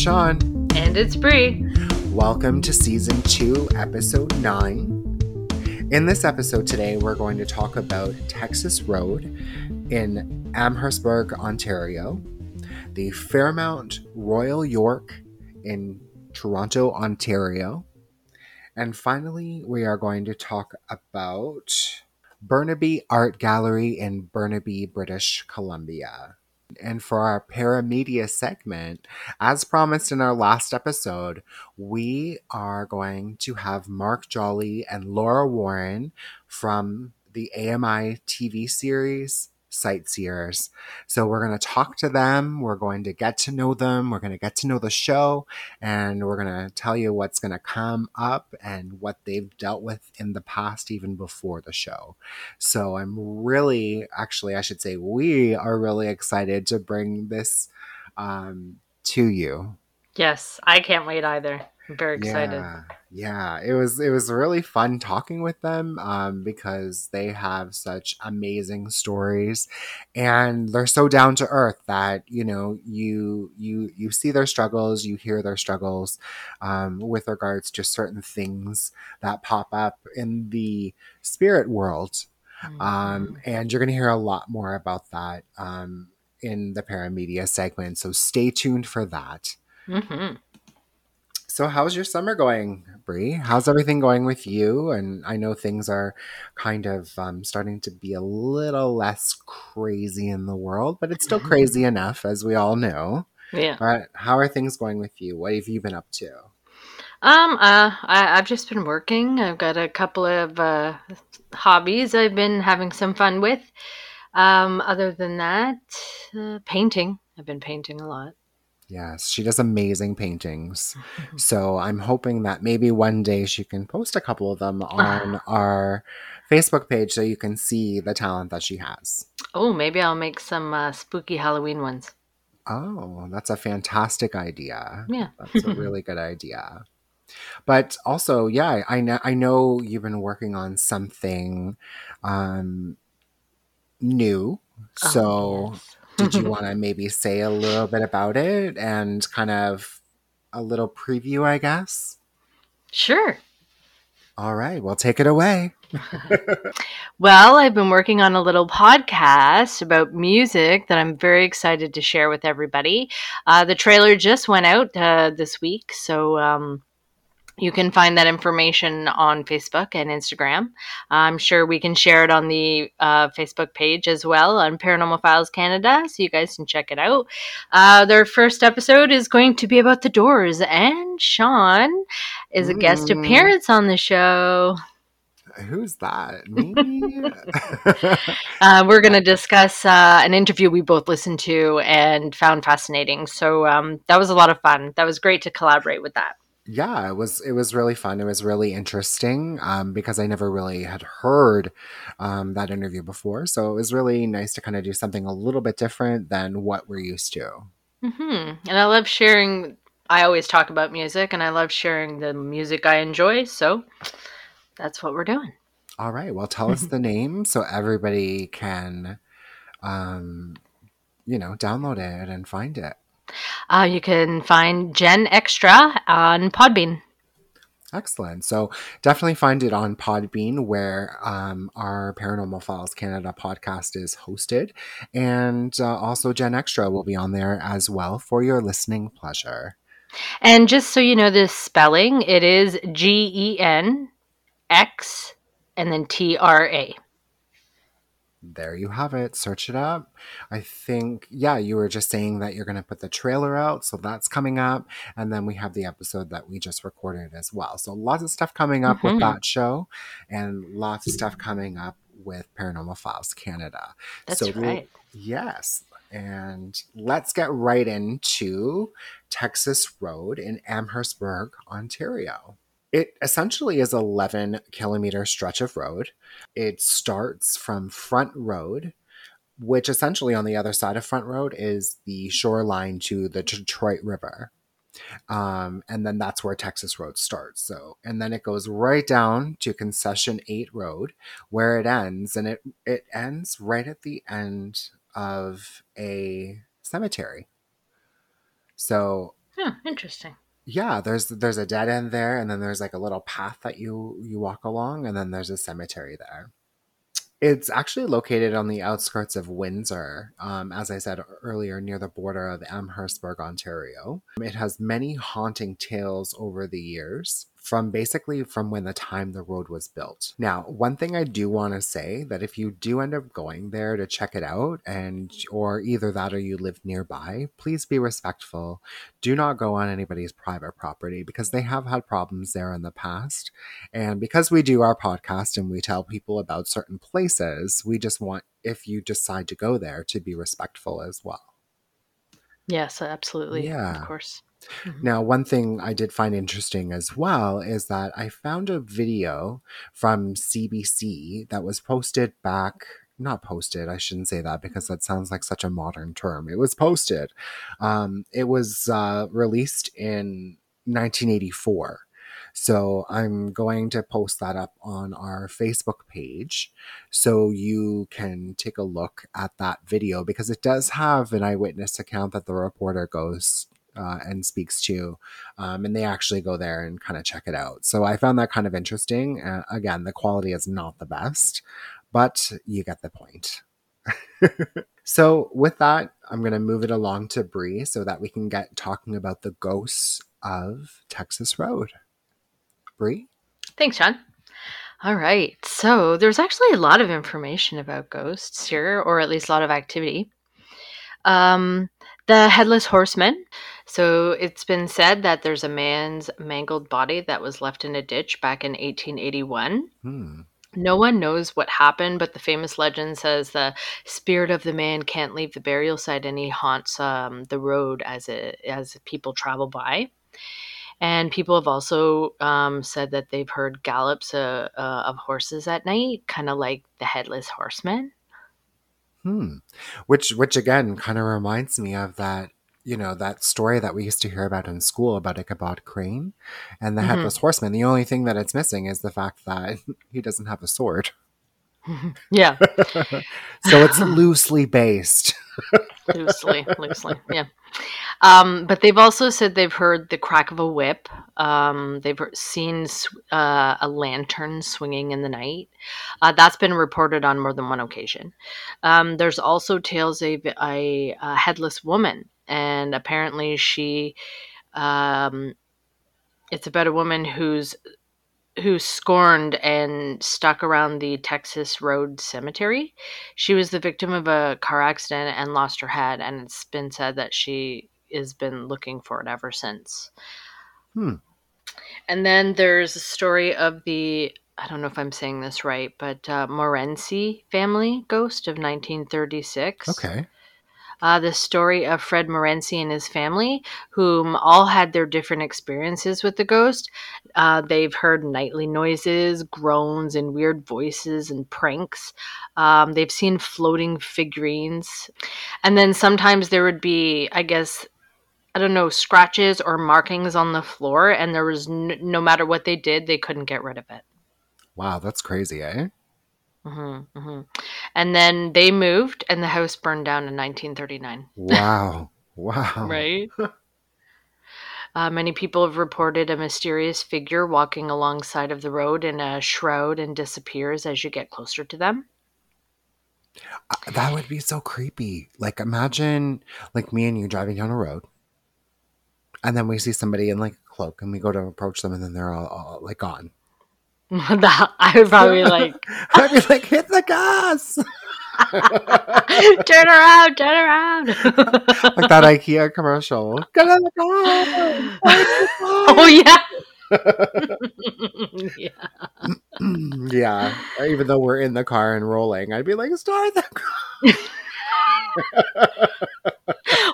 Sean. And it's Bree. Welcome to season two, episode nine. In this episode today, we're going to talk about Texas Road in Amherstburg, Ontario, the Fairmont Royal York in Toronto, Ontario, and finally, we are going to talk about Burnaby Art Gallery in Burnaby, British Columbia. And for our paramedia segment, as promised in our last episode, we are going to have Mark Joly and Laura Warren from the AMI TV series Sight Seers. So we're going to talk to them. We're going to get to know them. We're going to get to know the show and we're going to tell you what's going to come up and what they've dealt with in the past, even before the show. So I'm really, actually, I should say, we are really excited to bring this um, to you. Yes, I can't wait either. I'm very excited. Yeah, yeah. It was it was really fun talking with them um, because they have such amazing stories, and they're so down to earth that you know you you you see their struggles, you hear their struggles um, with regards to certain things that pop up in the spirit world, Mm-hmm. um, and you're going to hear a lot more about that um, in the paramedia segment. So stay tuned for that. hmm So, how's your summer going, Bree? How's everything going with you? And I know things are kind of um, starting to be a little less crazy in the world, but it's still crazy enough, as we all know. Yeah. But how are things going with you? What have you been up to? Um. Uh. I, I've just been working. I've got a couple of uh, hobbies I've been having some fun with. Um. Other than that, uh, painting. I've been painting a lot. Yes, she does amazing paintings. So, I'm hoping that maybe one day she can post a couple of them on our Facebook page so you can see the talent that she has. Oh, maybe I'll make some uh, spooky Halloween ones. Oh, that's a fantastic idea. Yeah. That's a really good idea. But also, yeah, I know I know you've been working on something um new. So Oh, yes. Did you want to maybe say a little bit about it and kind of a little preview, I guess? Sure. All right, well, take it away. Well, I've been working on a little podcast about music that I'm very excited to share with everybody. Uh, the trailer just went out uh, this week, so um, you can find that information on Facebook and Instagram. I'm sure we can share it on the uh, Facebook page as well on Paranormal Files Canada, so you guys can check it out. Uh, their first episode is going to be about the Doors, and Sean is a guest Mm. appearance on the show. Who's that? Me? Uh, we're going to discuss uh, an interview we both listened to and found fascinating. So um, that was a lot of fun. That was great to collaborate with that. Yeah it was it was really fun it was really interesting um, because i never really had heard um, that interview before so it was really nice to kind of do something a little bit different than what we're used to hmm And I love sharing. I always talk about music, and I love sharing the music I enjoy. So that's what we're doing. all right well tell us the name so everybody can um, you know download it and find it Uh, you can find GenXtra on Podbean. Excellent. So definitely find it on Podbean, where um, our Paranormal Files Canada podcast is hosted. And uh, also, GenXtra will be on there as well for your listening pleasure. And just so you know the spelling, it is G E N X and then T R A. There you have it. Search it up. I think, yeah, you were just saying that you're going to put the trailer out. So that's coming up. And then we have the episode that we just recorded as well. So lots of stuff coming up with Mhm. that show and lots of stuff coming up with Paranormal Files Canada. That's So right. Yes. And let's get right into Texas Road in Amherstburg, Ontario. It essentially is 11 kilometer stretch of road. It starts from Front Road, which essentially on the other side of Front Road is the shoreline to the Detroit River. Um, and then that's where Texas Road starts. So, and then it goes right down to Concession 8 Road, where it ends. And it, it ends right at the end of a cemetery. So Yeah, interesting. Yeah, there's there's a dead end there, and then there's like a little path that you you walk along, and then there's a cemetery there. It's actually located on the outskirts of Windsor, um, as I said earlier, near the border of Amherstburg, Ontario. It has many haunting tales over the years from basically from when the time the road was built. Now, one thing I do want to say that if you do end up going there to check it out and or either that or you live nearby, please be respectful. Do not go on anybody's private property because they have had problems there in the past. And because we do our podcast and we tell people about certain places, we just want if you decide to go there to be respectful as well. Yes, absolutely. Yeah. Of course. Mhm. Now, one thing I did find interesting as well is that I found a video from CBC that was posted back, not posted, I shouldn't say that because that sounds like such a modern term. It was posted. Um, it was uh, released in 1984. So I'm going to post that up on our Facebook page so you can take a look at that video because it does have an eyewitness account that the reporter goes uh, and speaks to. Um, and they actually go there and kind of check it out. So I found that kind of interesting. Uh, again, the quality is not the best, but you get the point. so with that, I'm going to move it along to Bree so that we can get talking about the ghosts of Texas Road. Bree? Thanks, John. All right. So there's actually a lot of information about ghosts here, or at least a lot of activity. Um, the headless horseman. So it's been said that there's a man's mangled body that was left in a ditch back in 1881. Hmm. No one knows what happened, but the famous legend says the spirit of the man can't leave the burial site and he haunts um, the road as it as people travel by. And people have also um, said that they've heard gallops uh, uh, of horses at night, kind of like the headless horseman. Hmm. Which, which again, kind of reminds me of that, you know, that story that we used to hear about in school about Ichabod Crane and the Mhm. headless horseman. The only thing that it's missing is the fact that he doesn't have a sword. Yeah, So it's loosely based. loosely, loosely, yeah. Um, but they've also said they've heard the crack of a whip. Um, they've seen uh, a lantern swinging in the night. Uh, that's been reported on more than one occasion. Um, there's also tales of a, a headless woman, and apparently she. Um, it's about a woman who's who's scorned and stuck around the Texas Road Cemetery. She was the victim of a car accident and lost her head, and it's been said that she has been looking for it ever since. Hmm. And then there's a story of the I don't know if I'm saying this right, but uh, Morenci family ghost of 1936. Okay. Uh, the story of Fred Morenci and his family, whom all had their different experiences with the ghost. Uh, they've heard nightly noises, groans, and weird voices and pranks. Um, they've seen floating figurines. And then sometimes there would be, I guess, I don't know, scratches or markings on the floor, and there was n- no matter what they did, they couldn't get rid of it. Wow, that's crazy, eh? Hmm hmm And then they moved, and the house burned down in 1939. Wow. Wow. Right. Uh, many people have reported a mysterious figure walking alongside of the road in a shroud and disappears as you get closer to them. Uh, That would be so creepy. Like imagine like me and you driving down a road and then we see somebody in like a cloak and we go to approach them and then they're all, all like gone. That- I would probably like I'd be like, hit the gas. turn around, turn around. like that IKEA commercial. Get in the car. oh yeah. yeah. yeah. Even though we're in the car and rolling, I'd be like, start the car.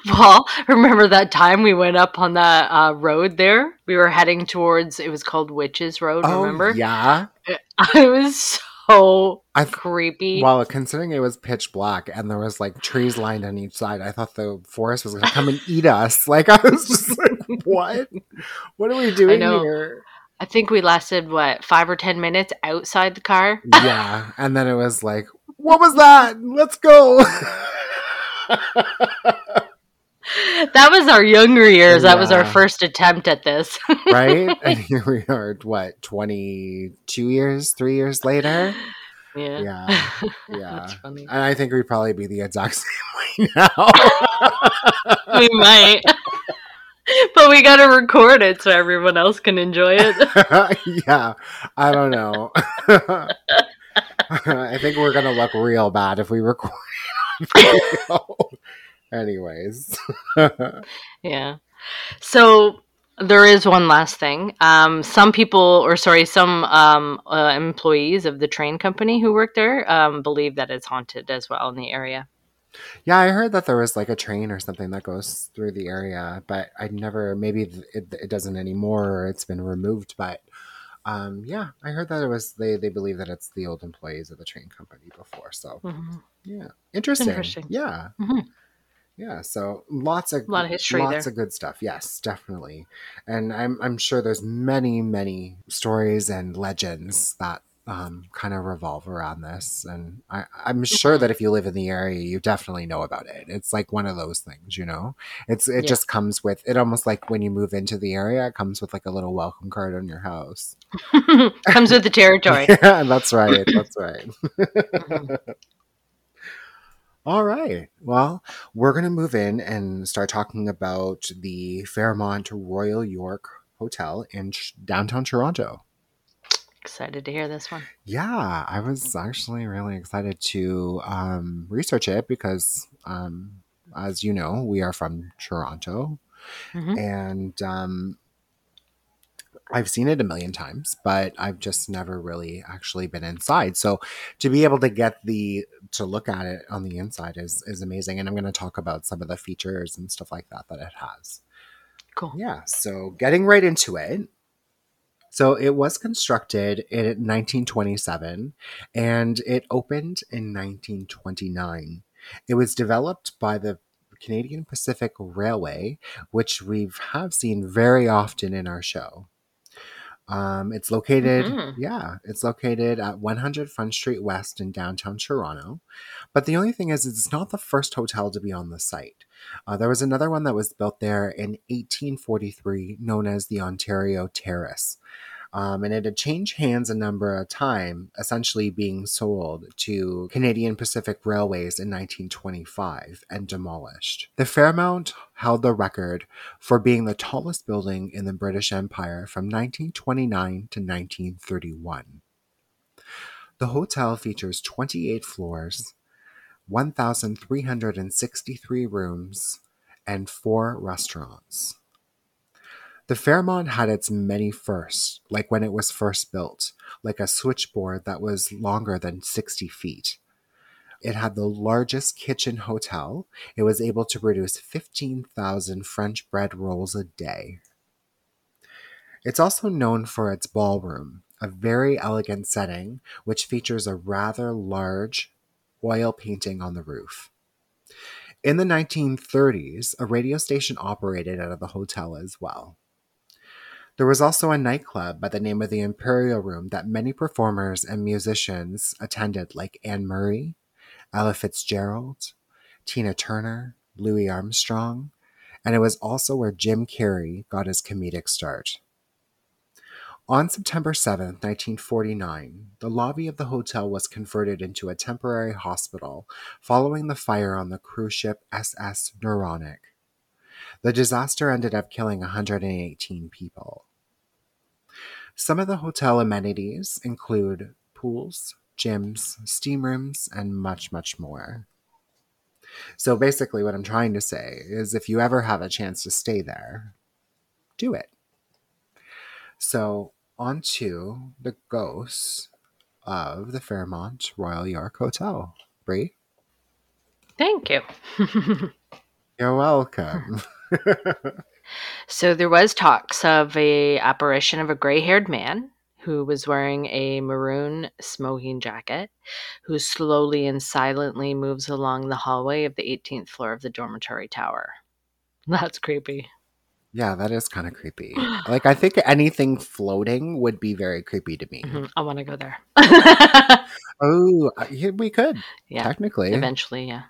Well, remember that time we went up on that uh, road there? We were heading towards. It was called Witches Road. remember? Oh, yeah. It was so I th- creepy. well, considering it was pitch black and there was like trees lined on each side, I thought the forest was going to come and eat us. Like I was just like, what? What are we doing know. here? I think we lasted what five or ten minutes outside the car. Yeah, and then it was like, what was that? Let's go. that was our younger years. That was our first attempt at this. right? and here we are, what, 22 years, three years later? yeah. Yeah. Yeah. That's funny. And I think we'd probably be the exact same way now. we might. but we got to record it so everyone else can enjoy it. yeah, I don't know. I think we're gonna look real bad if we record it on video. Anyways, Yeah. So there is one last thing. Um, some people, or sorry, some um, uh, employees of the train company who work there um, believe that it's haunted as well in the area. yeah, I heard that there was like a train or something that goes through the area, but I never. Maybe it, it doesn't anymore, or it's been removed. But um, yeah, I heard that it was they. They believe that it's the old employees of the train company before. So Mhm. yeah, interesting. Interesting. Yeah. Mhm. Yeah, so lots of A lot of history lots there. of good stuff. Yes, definitely, and I'm I'm sure there's many many stories and legends that um, kind of revolve around this, and I, I'm sure Mm-hmm. that if you live in the area, you definitely know about it. It's like one of those things, you know. It's it Yeah. just comes with it, almost like when you move into the area, it comes with like a little welcome card on your house. Comes with the territory. yeah, that's right. That's right. Mhm. All right. Well, we're going to move in and start talking about the Fairmont Royal York Hotel in downtown Toronto. Excited to hear this one. Yeah, I was actually really excited to um, research it because, um, as you know, we are from Toronto Mhm. and um, I've seen it a million times, but I've just never really actually been inside. So to be able to get the to look at it on the inside is is amazing, and I'm going to talk about some of the features and stuff like that that it has. Cool. Yeah, so getting right into it. So it was constructed in 1927 and it opened in 1929. It was developed by the Canadian Pacific Railway, which we have seen very often in our show. Um, it's located, Mhm. yeah, it's located at 100 Front Street West in downtown Toronto. But the only thing is, it's not the first hotel to be on the site. Uh, there was another one that was built there in 1843, known as the Ontario Terrace. Um, and it had changed hands a number of times, essentially being sold to Canadian Pacific Railways in 1925 and demolished. The Fairmont held the record for being the tallest building in the British Empire from 1929 to 1931. The hotel features 28 floors, 1,363 rooms, and four restaurants. The Fairmont had its many firsts, like when it was first built, like a switchboard that was longer than 60 feet. It had the largest kitchen hotel. It was able to produce 15,000 French bread rolls a day. It's also known for its ballroom, a very elegant setting which features a rather large oil painting on the roof. In the 1930s, a radio station operated out of the hotel as well. There was also a nightclub by the name of the Imperial Room that many performers and musicians attended, like Anne Murray, Ella Fitzgerald, Tina Turner, Louis Armstrong, and it was also where Jim Carrey got his comedic start. On September 7, 1949, the lobby of the hotel was converted into a temporary hospital following the fire on the cruise ship SS Noronic. The disaster ended up killing 118 people. Some of the hotel amenities include pools, gyms, steam rooms, and much, much more. So basically, what I'm trying to say is if you ever have a chance to stay there, do it. So, on to the ghosts of the Fairmont Royal York Hotel. Bree? Thank you. you're welcome. So there was talks of a apparition of a gray-haired man who was wearing a maroon smoking jacket, who slowly and silently moves along the hallway of the 18th floor of the dormitory tower. That's creepy. yeah, that is kind of creepy. Like, I think anything floating would be very creepy to me. Mhm, I want to go there. Oh, uh, we could yeah, technically. eventually, yeah.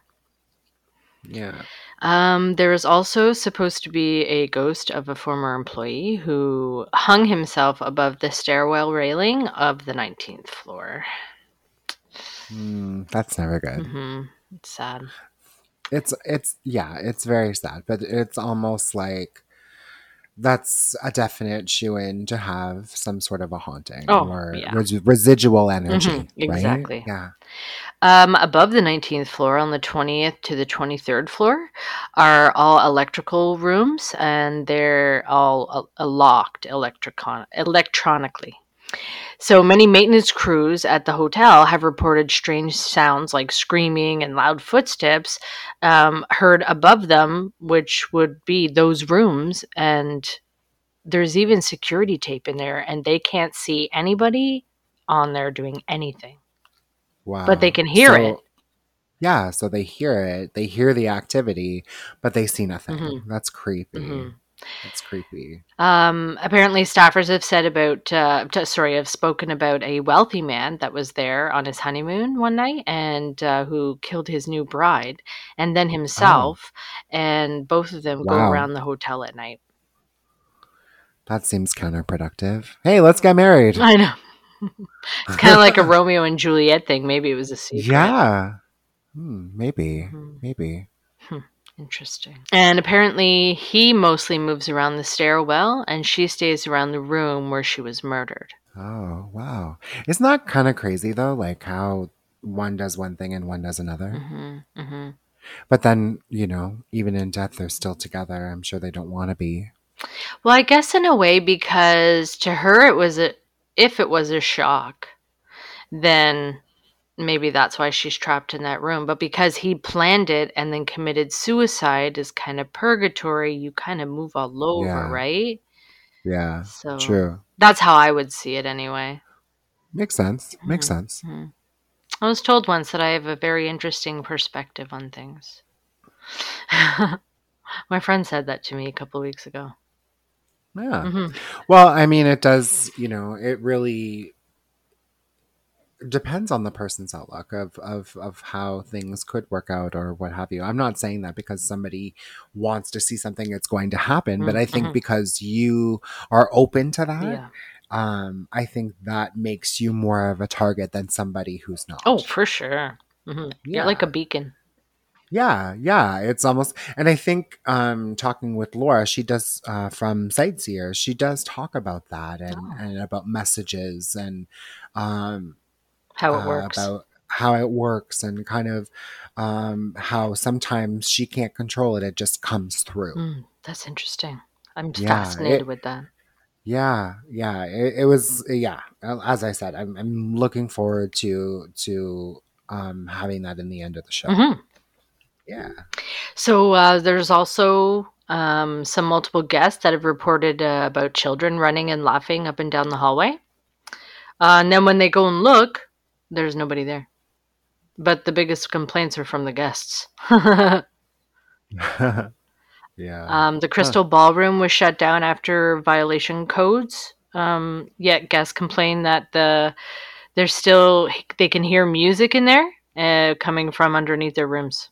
Yeah. Um, there is also supposed to be a ghost of a former employee who hung himself above the stairwell railing of the 19th floor. Mm, that's never good. hmm It's sad. It's it's yeah, it's very sad, but it's almost like that's a definite shoe in to have some sort of a haunting Oh, or yeah. res- residual energy. Mhm, right? exactly. Yeah. Um, above the 19th floor, on the 20th to the 23rd floor, are all electrical rooms, and they're all uh, locked electricon- electronically. So many maintenance crews at the hotel have reported strange sounds like screaming and loud footsteps um, heard above them, which would be those rooms. And there's even security tape in there, and they can't see anybody on there doing anything. Wow. But they can hear it. Yeah, so they hear it. They hear the activity, but they see nothing. Mhm. That's creepy. Mhm. That's creepy. Um, apparently, staffers have said about, uh, t- sorry, have spoken about a wealthy man that was there on his honeymoon one night and uh, who killed his new bride and then himself. And both of them go around the hotel at night. That seems counterproductive. Hey, let's get married. I know. it's kind of like a Romeo and Juliet thing. Maybe it was a secret. Yeah. Hmm, maybe. Mhm. Maybe. Interesting. And apparently, he mostly moves around the stairwell and she stays around the room where she was murdered. Oh, wow. Isn't that kind of crazy though? Like how one does one thing and one does another. hmm hmm But then, you know, even in death, they're still together. I'm sure they don't want to be. Well, I guess in a way because to her it was a if it was a shock, then maybe that's why she's trapped in that room. But because he planned it and then committed suicide is kind of purgatory, you kind of move all over, Yeah. right? Yeah. So True. that's how I would see it anyway. Makes sense. Makes Mhm. sense. Mhm. I was told once that I have a very interesting perspective on things. My friend said that to me a couple of weeks ago. Yeah. Mhm. Well, I mean, it does, you know, it really depends on the person's outlook of, of, of how things could work out or what have you. I'm not saying that because somebody wants to see something it's going to happen, but I think Mhm. because you are open to that, Yeah. um, I think that makes you more of a target than somebody who's not. Oh, for sure. hmm You're like a beacon. Yeah, yeah, it's almost, and I think um, talking with Laura, she does uh, from Sight Seer, she does talk about that and, Oh. and about messages and um, How it uh, works. about how it works and kind of um, how sometimes she can't control it; it just comes through. Mm, that's interesting. I'm Yeah, fascinated it- with that. Yeah, yeah, it, it was. Yeah, as I said, I'm, I'm looking forward to to um, having that in the end of the show. hmm Yeah. So uh, there's also um, some multiple guests that have reported uh, about children running and laughing up and down the hallway. Uh, and then when they go and look, there's nobody there. But the biggest complaints are from the guests. yeah. Um, the Crystal Ballroom was shut down after violation codes. Um, yet guests complain that the there's still they can hear music in there uh, coming from underneath their rooms.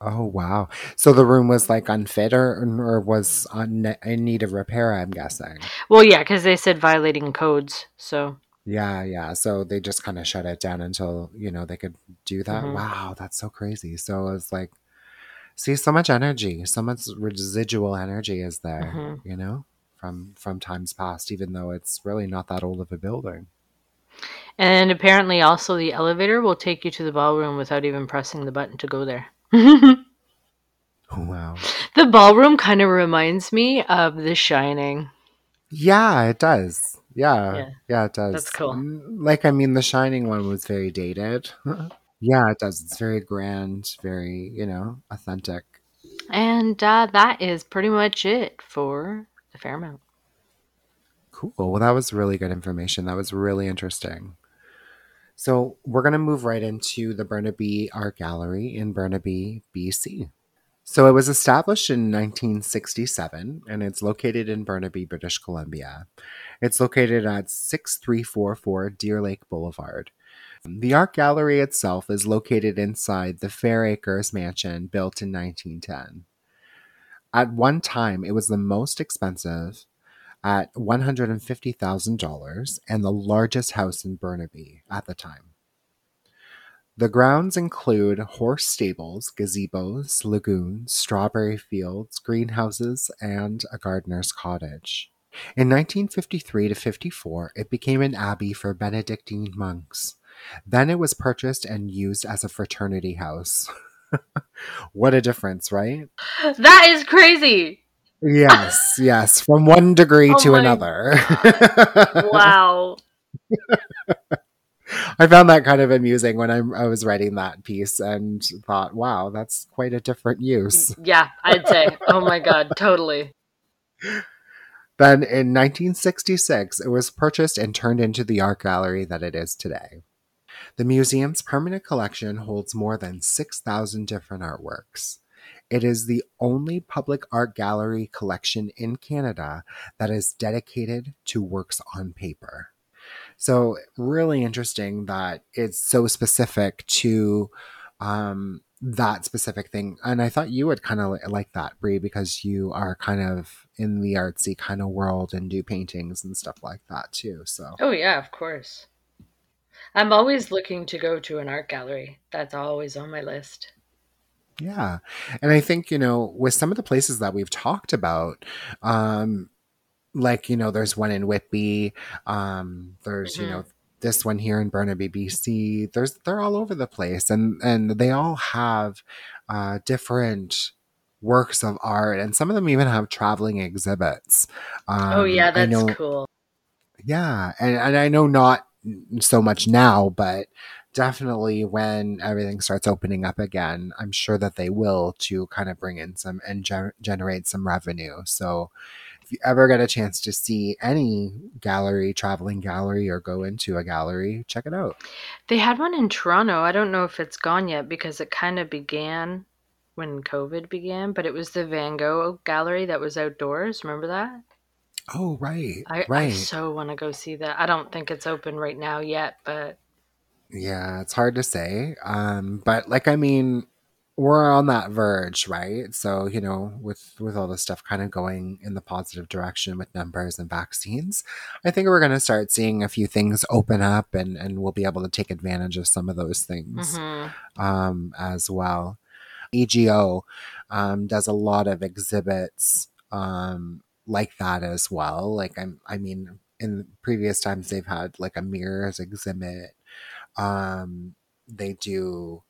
Oh wow! So the room was like unfit, or or was on, in need of repair. I'm guessing. Well, yeah, because they said violating codes. So Yeah, yeah. So they just kind of shut it down until you know they could do that. Mhm. Wow, that's so crazy. So it's like, see, so much energy, so much residual energy is there. Mhm. You know, from from times past, even though it's really not that old of a building. and apparently also the elevator will take you to the ballroom without even pressing the button to go there. Wow. The ballroom kind of reminds me of The Shining. Yeah, it does. Yeah, Yeah. yeah, it does. That's cool. Mm, Like, I mean, the Shining one was very dated. yeah, it does. It's very grand, very, you know, authentic. And uh, that is pretty much it for the Fairmont. Cool. Well, that was really good information. That was really interesting. So, we're going to move right into the Burnaby Art Gallery in Burnaby, BC. So, it was established in 1967 and it's located in Burnaby, British Columbia. It's located at 6344 Deer Lake Boulevard. The art gallery itself is located inside the Fairacres mansion built in 1910. At one time, it was the most expensive at $150,000 and the largest house in Burnaby at the time. The grounds include horse stables, gazebos, lagoons, strawberry fields, greenhouses, and a gardener's cottage. In 1953 to 54, it became an abbey for Benedictine monks. Then it was purchased and used as a fraternity house. what a difference, right? That is crazy. Yes, yes, from one degree Oh to another. Wow. I found that kind of amusing when I, I was writing that piece and thought, wow, that's quite a different use. Yeah, I'd say. Oh my god, totally. Then in 1966, it was purchased and turned into the art gallery that it is today. The museum's permanent collection holds more than 6,000 different artworks. It is the only public art gallery collection in Canada that is dedicated to works on paper. So, really interesting that it's so specific to um, that specific thing. And I thought you would kind of like that, Bree, because you are kind of in the artsy kind of world and do paintings and stuff like that too. So, Oh yeah, of course. I'm always looking to go to an art gallery. That's always on my list. yeah. And I think, you know, with some of the places that we've talked about, um, like, you know, there's one in Whitby, um, there's, you Mhm. know, this one here in Burnaby, BC. There's they're all over the place and and they all have uh different works of art and some of them even have traveling exhibits. Um oh yeah, that's know cool. Yeah, and, and I know not so much now, but definitely when everything starts opening up again, I'm sure that they will to kind of bring in some and ger- generate some revenue. So if you ever get a chance to see any gallery, traveling gallery, or go into a gallery, check it out. They had one in Toronto. I don't know if it's gone yet because it kind of began when COVID began, but it was the Van Gogh gallery that was outdoors. Remember that? Oh, right, I, I so want to go see that. I don't think it's open right now yet, but Yeah, it's hard to say. Um, but like I mean, we're on that verge, right? So, you know, with with all this stuff kind of going in the positive direction with numbers and vaccines, I think we're going to start seeing a few things open up and and we'll be able to take advantage of some of those things mhm. um as well. AGO um does a lot of exhibits um like that as well. Like I'm I mean, in previous times they've had like a mirrors exhibit um, they do,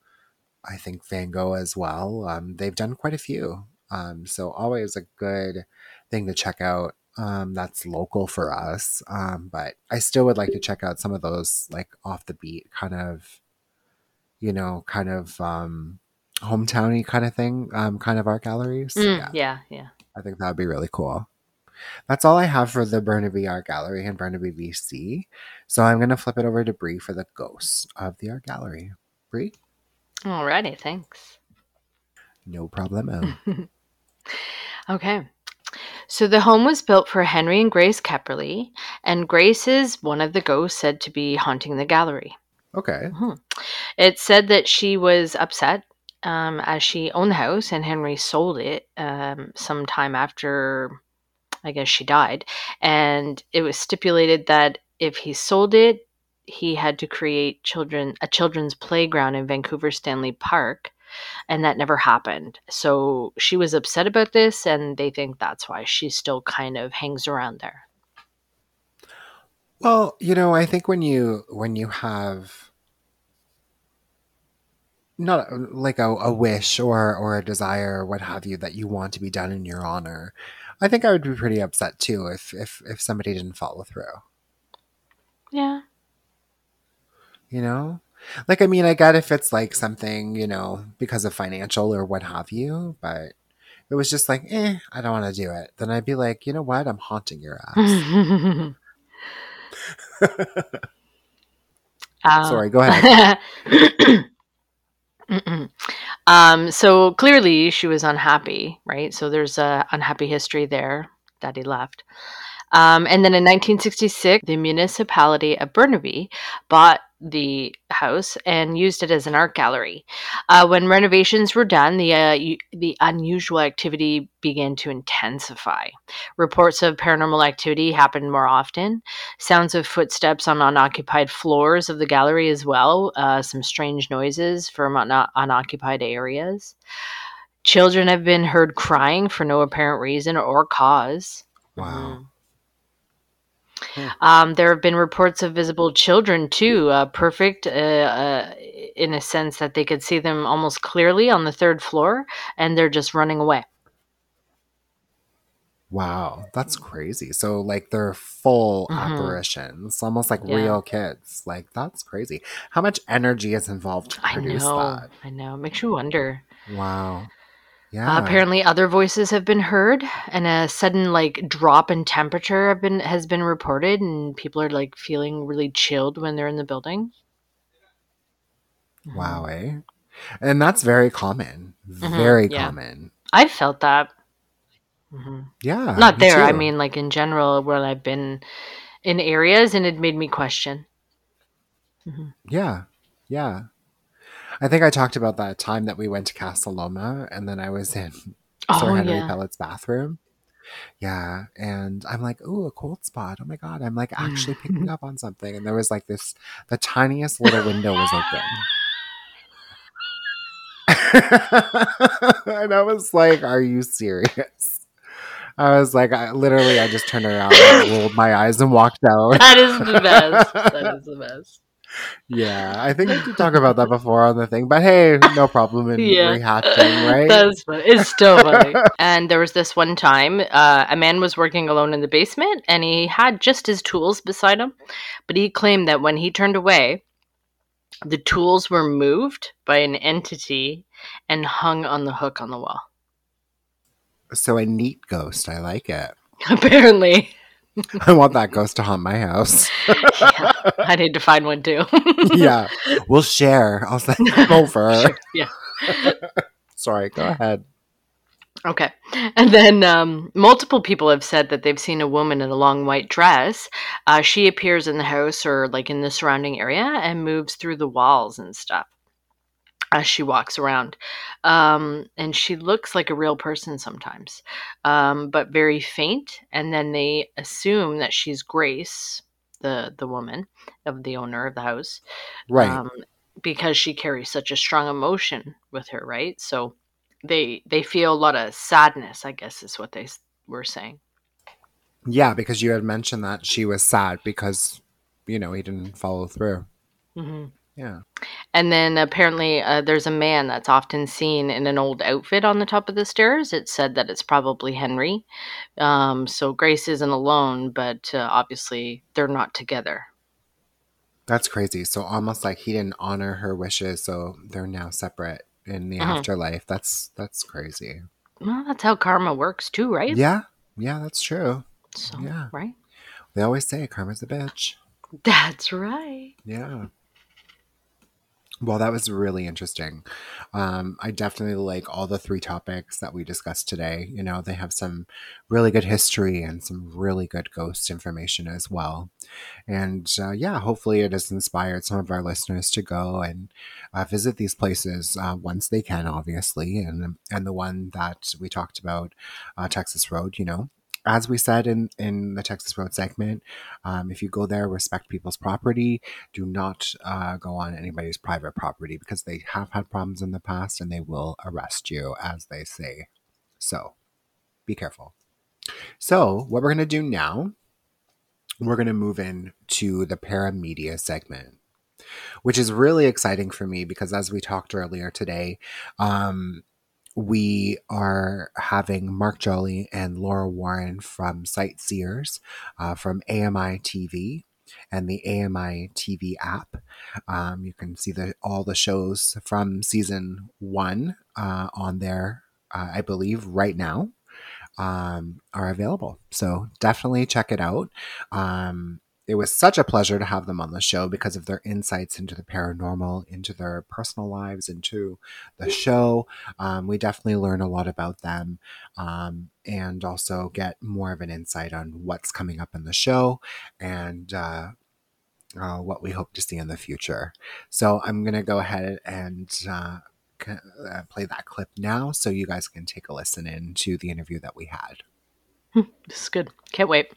I think, Van Gogh as well. Um, they've done quite a few. Um, so always a good thing to check out. Um, that's local for us. Um, but I still would like to check out some of those like off the beat kind of, you know, kind of um, hometowny kind of thing, um, kind of art galleries. Mm, Yeah, yeah, yeah. I think that would be really cool. That's all I have for the Burnaby Art Gallery in Burnaby, BC. So I'm going to flip it over to Bree for the ghosts of the art gallery. Bree, Alrighty, thanks. no problemo. Okay. So the home was built for Henry and Grace Ceperley, and Grace is one of the ghosts said to be haunting the gallery. okay. It said that she was upset um, as she owned the house and Henry sold it um, sometime after, I guess she died. And it was stipulated that if he sold it, he had to create children a children's playground in Vancouver Stanley Park, and that never happened. So she was upset about this, and they think that's why she still kind of hangs around there. Well, you know, I think when you when you have not like a, a wish or or a desire or what have you that you want to be done in your honor, I think I would be pretty upset too if if if somebody didn't follow through. Yeah. you know like i mean i get if it's like something you know because of financial or what have you but it was just like eh i don't want to do it then i'd be like you know what i'm haunting your ass Uh, sorry go ahead. um, so clearly she was unhappy, right? So there's a unhappy history there he left. Um, and then in 1966, the municipality of Burnaby bought the house and used it as an art gallery. Uh, when renovations were done, the uh, u- the unusual activity began to intensify. Reports of paranormal activity happened more often. Sounds of footsteps on unoccupied floors of the gallery as well. Uh, some strange noises from un- unoccupied areas. Children have been heard crying for no apparent reason or cause. Wow. Um, there have been reports of visible children too, uh, perfect uh, uh, in a sense that they could see them almost clearly on the third floor, and they're just running away. Wow, that's crazy. So like they're full Mhm. apparitions, almost like Yeah. real kids. Like that's crazy. How much energy is involved to I produce know, that? I know. It makes you wonder. Wow. Uh, apparently, other voices have been heard, and a sudden like drop in temperature have been has been reported, and people are like feeling really chilled when they're in the building. Wow, eh? And that's very common. Mhm, Very yeah. common. I felt that. hmm Yeah. Not there. I mean, like in general, where I've been in areas, and it made me question. Yeah. Yeah. I think I talked about that time that we went to Casa Loma and then I was in oh, Sir Oh Henry yeah. Pellatt's bathroom. Yeah. And I'm like, ooh, a cold spot. Oh my God. I'm like actually picking up on something. And there was like this, the tiniest little window was open. and I was like, are you serious? I was like, I, literally, I just turned around and rolled my eyes and walked out. That is the best. That is the best. Yeah, I think we did talk about that before on the thing, but hey, no problem in Yeah. rehatching, right? That's funny. It's still funny. and there was this one time, uh, a man was working alone in the basement, and he had just his tools beside him, but he claimed that when he turned away, the tools were moved by an entity and hung on the hook on the wall. so a neat ghost. I like it. Apparently, I want that ghost to haunt my house. yeah, I need to find one too. yeah, we'll share. I'll send them over. Yeah. Sorry, go ahead. Okay. And then um, multiple people have said that they've seen a woman in a long white dress. Uh, she appears in the house or like in the surrounding area and moves through the walls and stuff as she walks around. Um, and she looks like a real person sometimes, um, but very faint. And then they assume that she's Grace, the, the woman of the owner of the house Right. um, because she carries such a strong emotion with her, right? So they they feel a lot of sadness, I guess is what they were saying. yeah, because you had mentioned that she was sad because, you know, he didn't follow through. hmm Yeah. And then apparently uh, there's a man that's often seen in an old outfit on the top of the stairs. It's said that it's probably Henry. Um, so Grace isn't alone, but uh, obviously they're not together. That's crazy. So almost like he didn't honor her wishes, so they're now separate in the Mhm. afterlife. That's that's crazy. Well, that's how karma works too, right? Yeah. Yeah, that's true. So, Yeah. right? They always say karma's a bitch. That's right. Yeah. Well, that was really interesting. Um, I definitely like all the three topics that we discussed today. You know, they have some really good history and some really good ghost information as well. And uh, yeah, hopefully it has inspired some of our listeners to go and uh, visit these places uh, once they can, obviously. And and the one that we talked about, uh, Texas Road, you know, as we said in in the Texas Road segment, um, if you go there, respect people's property. Do not uh, go on anybody's private property because they have had problems in the past and they will arrest you, as they say. So be careful. So, what we're going to do now, we're going to move in to the paramedia segment, which is really exciting for me because, as we talked earlier today, um, we are having Mark Joly and Laura Warren from Sight Seers uh, from AMI TV and the AMI TV app. Um, you can see the all the shows from season one uh, on there, uh, I believe, right now um, are available. So definitely check it out. Um, it was such a pleasure to have them on the show because of their insights into the paranormal, into their personal lives, into the show. Um, we definitely learn a lot about them um, and also get more of an insight on what's coming up in the show and uh, uh, what we hope to see in the future. So I'm going to go ahead and uh, uh, play that clip now so you guys can take a listen into the interview that we had. This is good. Can't wait.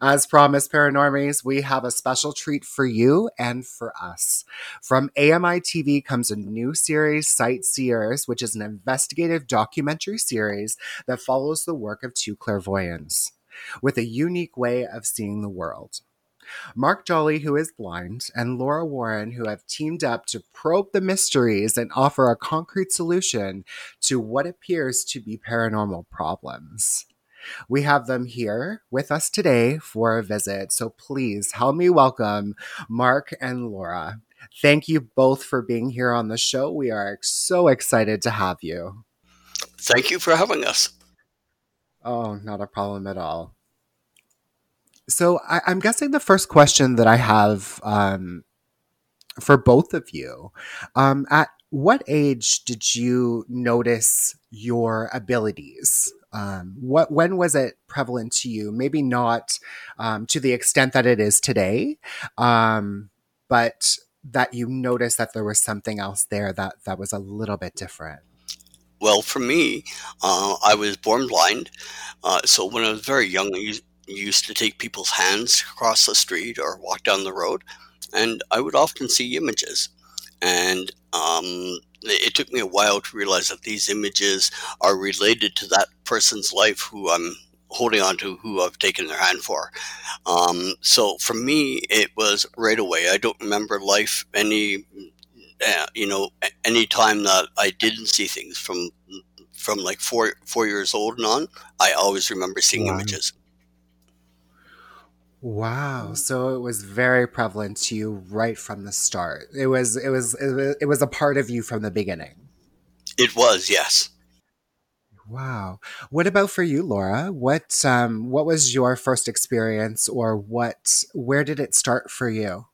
As promised, Paranormies, we have a special treat for you and for us. From AMI TV comes a new series, Sight Seers, which is an investigative documentary series that follows the work of two clairvoyants with a unique way of seeing the world. Mark Joly, who is blind, and Laura Warren, who have teamed up to probe the mysteries and offer a concrete solution to what appears to be paranormal problems. We have them here with us today for a visit, so please help me welcome Mark and Laura. Thank you both for being here on the show. We are so excited to have you. Thank you for having us. Oh, not a problem at all. So I, am guessing the first question that I have um, for both of you, um, at what age did you notice your abilities? Um, what when was it prevalent to you? Maybe not um, to the extent that it is today, um, but that you noticed that there was something else there that that was a little bit different. Well, for me, uh, I was born blind. Uh, so when I was very young, I used to take people's hands across the street or walk down the road, and I would often see images. And um, it took me a while to realize that these images are related to that person's life who I'm holding on to, who I've taken their hand for. Um, so for me, it was right away. I don't remember life any, uh, you know, any time that I didn't see things from from like four four years old and on. I always remember seeing wow. images. Wow. So it was very prevalent to you right from the start. It was it was it was, it was a part of you from the beginning. It was, yes. Wow. What about for you, Laura? What um what was your first experience or what where did it start for you?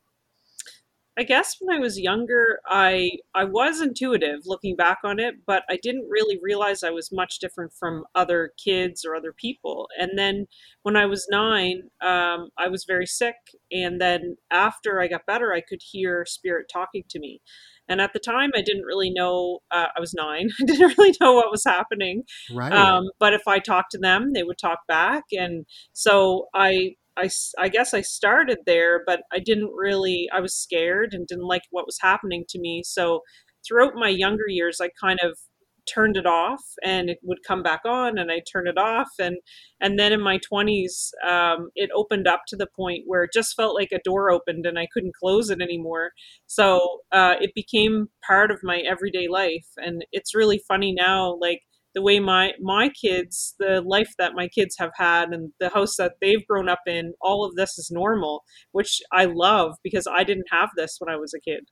I guess when I was younger, I I was intuitive looking back on it, but I didn't really realize I was much different from other kids or other people. And then when I was nine, um, I was very sick, and then after I got better, I could hear spirit talking to me. And at the time, I didn't really know. Uh, I was nine. I didn't really know what was happening. Right. Um, but if I talked to them, they would talk back, and so I I, I guess I started there, but I didn't really, I was scared and didn't like what was happening to me. So throughout my younger years, I kind of turned it off and it would come back on and I turned it off. And, and then in my 20s, um, it opened up to the point where it just felt like a door opened and I couldn't close it anymore. So uh, it became part of my everyday life. And it's really funny now, like, the way my my kids the life that my kids have had and the house that they've grown up in all of this is normal which i love because i didn't have this when i was a kid.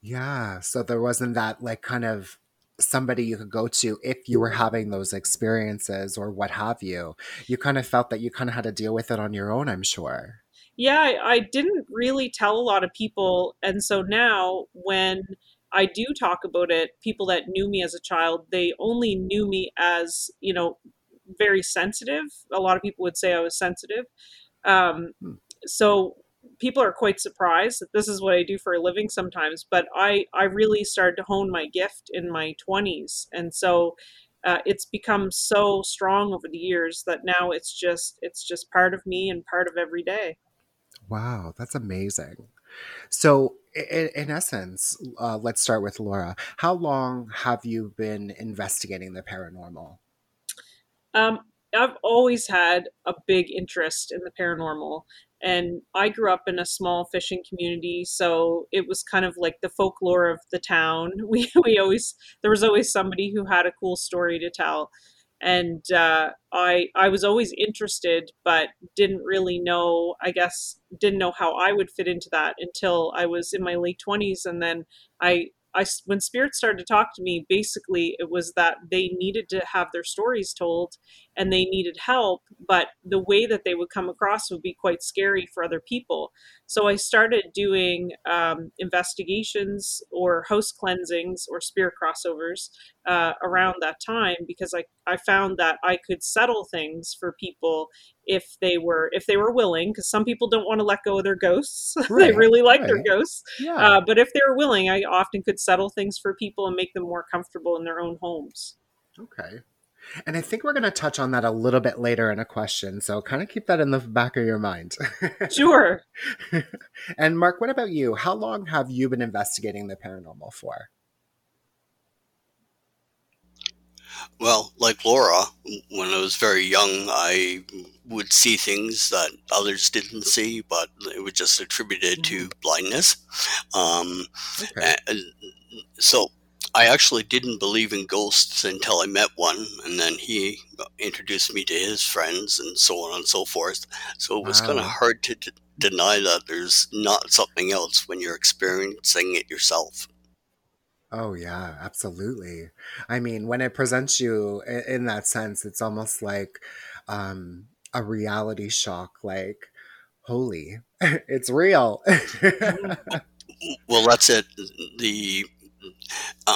Yeah so there wasn't that like kind of somebody you could go to if you were having those experiences or what have you. You kind of felt that you kind of had to deal with it on your own i'm sure. Yeah I, I didn't really tell a lot of people and so now when I do talk about it. People that knew me as a child, they only knew me as, you know, very sensitive. A lot of people would say I was sensitive. Um, hmm. So people are quite surprised that this is what I do for a living sometimes. But I, I really started to hone my gift in my 20s. And so uh, it's become so strong over the years that now it's just it's just part of me and part of every day. Wow, that's amazing. So, in, in essence, uh, let's start with Laura. How long have you been investigating the paranormal? Um, I've always had a big interest in the paranormal. And I grew up in a small fishing community, so it was kind of like the folklore of the town. We, we always, there was always somebody who had a cool story to tell and uh, I I was always interested, but didn't really know. I guess didn't know how I would fit into that until I was in my late twenties, and then I I when spirits started to talk to me, basically it was that they needed to have their stories told and they needed help, but the way that they would come across would be quite scary for other people. So I started doing um, investigations or house cleansings or spirit crossovers uh, around that time because I, I found that I could settle things for people if they were if they were willing because some people don't want to let go of their ghosts right, they really like right. their ghosts yeah. Uh, but if they were willing i often could settle things for people and make them more comfortable in their own homes okay and i think we're going to touch on that a little bit later in a question so kind of keep that in the back of your mind sure and mark what about you how long have you been investigating the paranormal for Well, like Laura, when I was very young, I would see things that others didn't see, but it was just attributed to mm-hmm. blindness. Um, okay. and so I actually didn't believe in ghosts until I met one, and then he introduced me to his friends, and so on and so forth. So it was wow. kind of hard to d- deny that there's not something else when you're experiencing it yourself. Oh yeah, absolutely. I mean, when it presents you in, in that sense, it's almost like um, a reality shock. Like, holy, it's real. well, that's it. The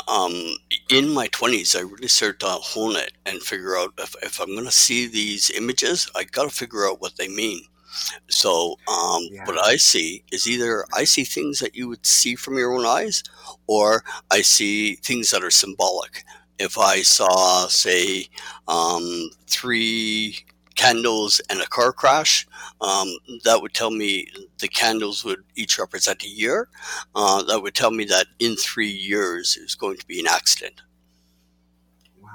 um, in my 20s, I really started to hone it and figure out if, if I'm going to see these images, I got to figure out what they mean. So, um, yeah. what I see is either I see things that you would see from your own eyes, or I see things that are symbolic. If I saw, say, um, three candles and a car crash, um, that would tell me the candles would each represent a year. Uh, that would tell me that in three years there's going to be an accident. Wow.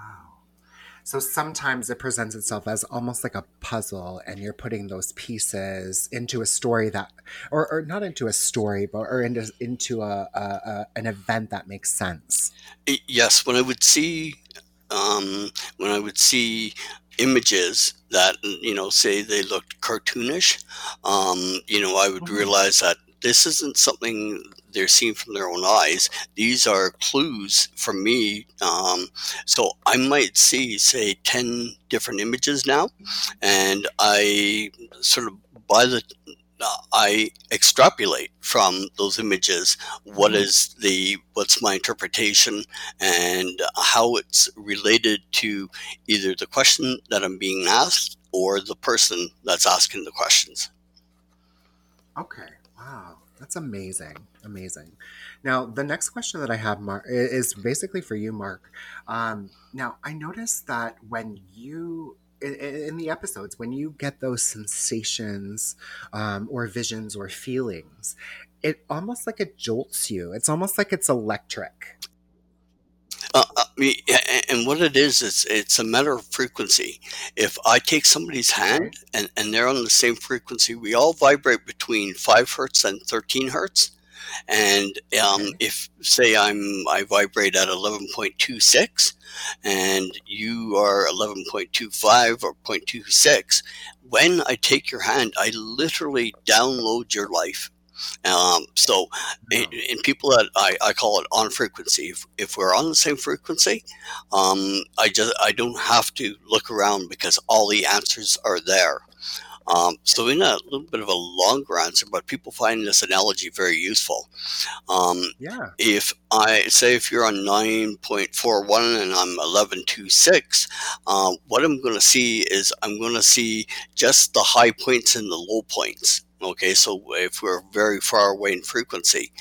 So sometimes it presents itself as almost like a puzzle, and you're putting those pieces into a story that, or, or not into a story, but or into into a, a, a an event that makes sense. Yes, when I would see, um, when I would see images that you know say they looked cartoonish, um, you know, I would mm-hmm. realize that this isn't something they're seeing from their own eyes. These are clues for me. Um, so I might see, say, 10 different images now, and I sort of, by the I extrapolate from those images what mm-hmm. the what's my interpretation and how it's related to either the question that I'm being asked or the person that's asking the questions. Okay. Wow. That's amazing. Amazing. Now, the next question that I have, Mark, is basically for you, Mark. Um, now, I noticed that when you in, in, the episodes when you get those sensations um, or visions or feelings it almost like it jolts you it's almost like it's electric uh, uh and what it is, it's it's a matter of frequency. If I take somebody's hand and, and they're on the same frequency, we all vibrate between five hertz and thirteen hertz. And um, if say I'm I vibrate at eleven point two six, and you are eleven point two five or 0.26, when I take your hand, I literally download your life. Um, so, in, in, people that I, I call it on frequency, if, if we're on the same frequency, um, I just I don't have to look around because all the answers are there. Um, so, in a little bit of a longer answer, but people find this analogy very useful. Um, yeah. If I say if you're on 9.41 and I'm 11.26, uh, what I'm going to see is I'm going to see just the high points and the low points. Okay, so if we're very far away in frequency,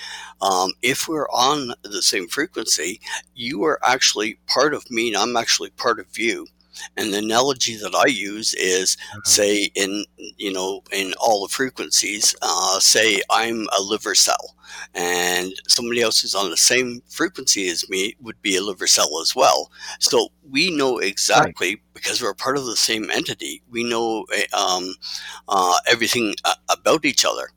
um, if we're on the same frequency, you are actually part of me and I'm actually part of you. And the analogy that I use is, uh-huh. say, in you know, in all the frequencies, uh, say I'm a liver cell, and somebody else who's on the same frequency as me would be a liver cell as well. So we know exactly right. because we're part of the same entity. We know eh, um, uh, everything uh, about each other.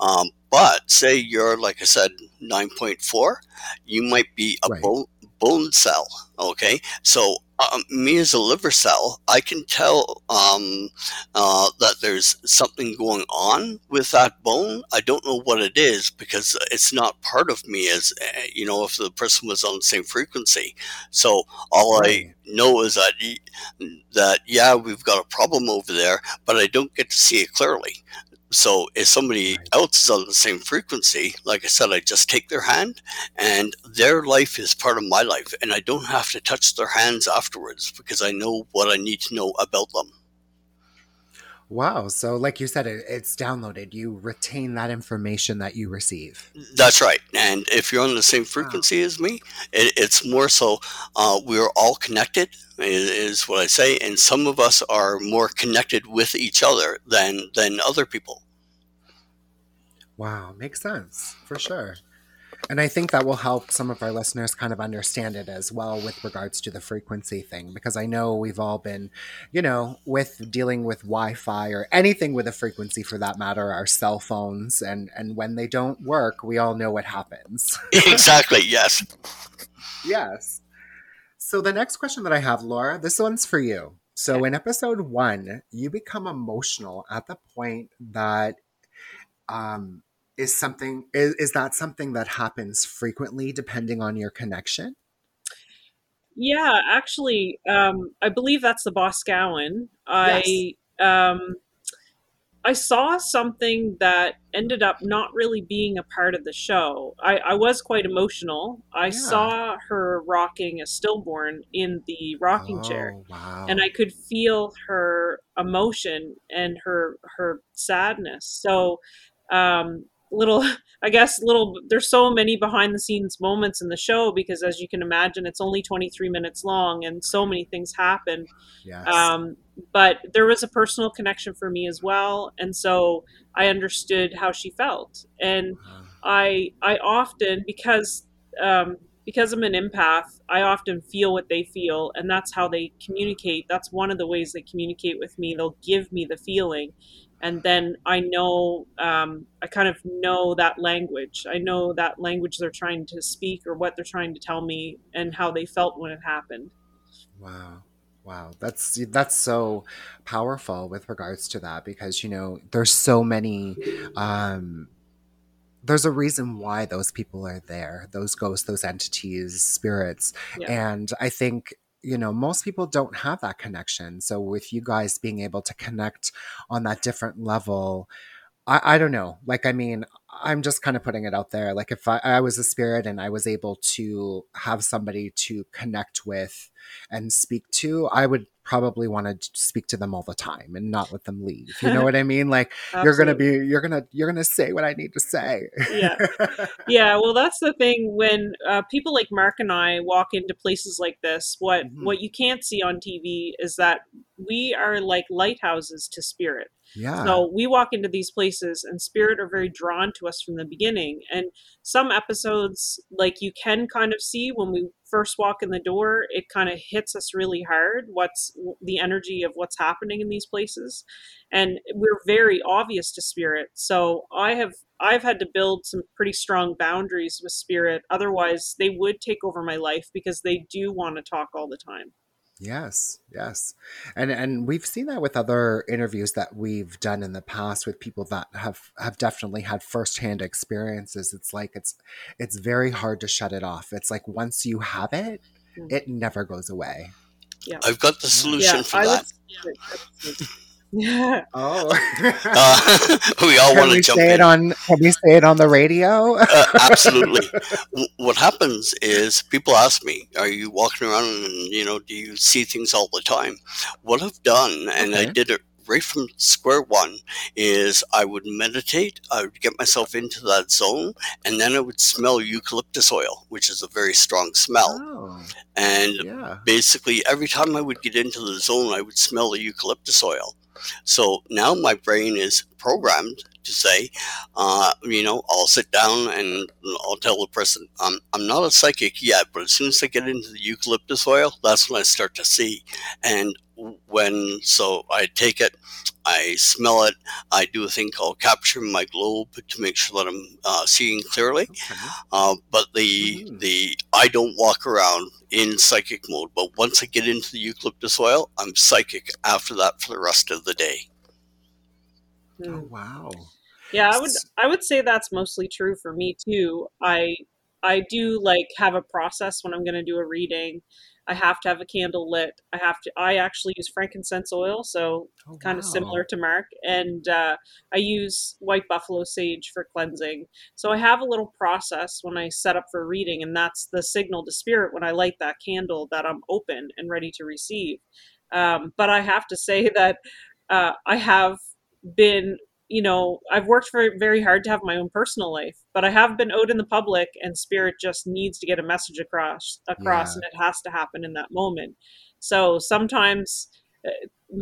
Um, but say you're, like I said, 9.4, you might be a right. bone, bone cell. Okay. So um, me as a liver cell, I can tell um, uh, that there's something going on with that bone. I don't know what it is because it's not part of me as, uh, you know, if the person was on the same frequency. So all. I know is that, that, yeah, we've got a problem over there, but I don't get to see it clearly. So if somebody else is on the same frequency, like I said, I just take their hand and their life is part of my life. And I don't have to touch their hands afterwards because I know what I need to know about them. Wow. So, like you said, it, it's downloaded. You retain that information that you receive. That's right. And if you're on the same frequency wow. as me, it, it's more so uh, we're all connected, is, is, what I say. And some of us are more connected with each other than, than other people. Wow. Makes sense for sure. And I think that will help some of our listeners kind of understand it as well with regards to the frequency thing, because I know we've all been, you know, with dealing with Wi Fi or anything with a frequency for that matter, our cell phones. And, and when they don't work, we all know what happens. exactly. Yes. yes. So the next question that I have, Laura, this one's for you. So in episode one, you become emotional at the point that um, is something is, is that something that happens frequently depending on your connection yeah actually um, i believe that's the boscawen i yes. um, i saw something that ended up not really being a part of the show i, I was quite emotional i yeah. saw her rocking a stillborn in the rocking oh, chair wow. and i could feel her emotion and her her sadness so um, little i guess little there's so many behind the scenes moments in the show because as you can imagine it's only 23 minutes long and so many things happen. Yes. um, but there was a personal connection for me as well and so i understood how she felt. And uh-huh. i i often because um, because i'm an empath i often feel what they feel and that's how they communicate. That's one of the ways they communicate with me. They'll give me the feeling and then I know um, I kind of know that language. I know that language they're trying to speak or what they're trying to tell me and how they felt when it happened. Wow. Wow, that's that's so powerful with regards to that because you know there's so many um there's a reason why those people are there those ghosts those entities spirits yeah. and i think you know, most people don't have that connection. So with you guys being able to connect on that different level, I, I don't know. Like, I mean, I'm just kind of putting it out there. Like, if I, I was a spirit and I was able to have somebody to connect with and speak to, I would probably want to speak to them all the time and not let them leave. You know what I mean? Like you're going to be you're going to you're going to say what I need to say. yeah. Yeah, well that's the thing when uh, people like Mark and I walk into places like this, what mm-hmm. what you can't see on TV is that we are like lighthouses to spirit. Yeah. So we walk into these places and spirit are very drawn to us from the beginning. And some episodes, like you can kind of see when we first walk in the door, it kind of hits us really hard what's the energy of what's happening in these places. And we're very obvious to spirit. So I have I've had to build some pretty strong boundaries with spirit. Otherwise, they would take over my life because they do want to talk all the time. Yes, yes. And and we've seen that with other interviews that we've done in the past with people that have have definitely had firsthand experiences. It's like it's it's very hard to shut it off. It's like once you have it, mm. it never goes away. Yeah. I've got the solution yeah, for I that. Would, yeah. Oh. uh, we all want to jump say in. It on, can we say it on the radio? uh, absolutely. what happens is people ask me, "Are you walking around and you know do you see things all the time?" What I've done, and okay. I did it right from square one is I would meditate, I would get myself into that zone, and then I would smell eucalyptus oil, which is a very strong smell. Oh, and yeah. basically, every time I would get into the zone, I would smell the eucalyptus oil. So now my brain is programmed to say, uh, you know, I'll sit down and I'll tell the person, I'm, I'm not a psychic yet, but as soon as I get into the eucalyptus oil, that's when I start to see. And when so I take it, I smell it, I do a thing called capturing my globe to make sure that I'm uh, seeing clearly. Okay. Uh, but the Mhm. the I don't walk around in psychic mode. But once I get into the eucalyptus oil, I'm psychic after that for the rest of the day. Oh Mm. wow. Yeah, I would I would say that's mostly true for me too. I I do like have a process when I'm going to do a reading. I have to have a candle lit. I have to I actually use frankincense oil, so Oh, kind of similar to Mark, and uh, I use white buffalo sage for cleansing. So I have a little process when I set up for reading, and that's the signal to spirit when I light that candle that I'm open and ready to receive. Um, but I have to say that uh, I have been, you know, I've worked very very hard to have my own personal life, but I have been out in the public, and spirit just needs to get a message across across, Yeah. and it has to happen in that moment. So sometimes uh,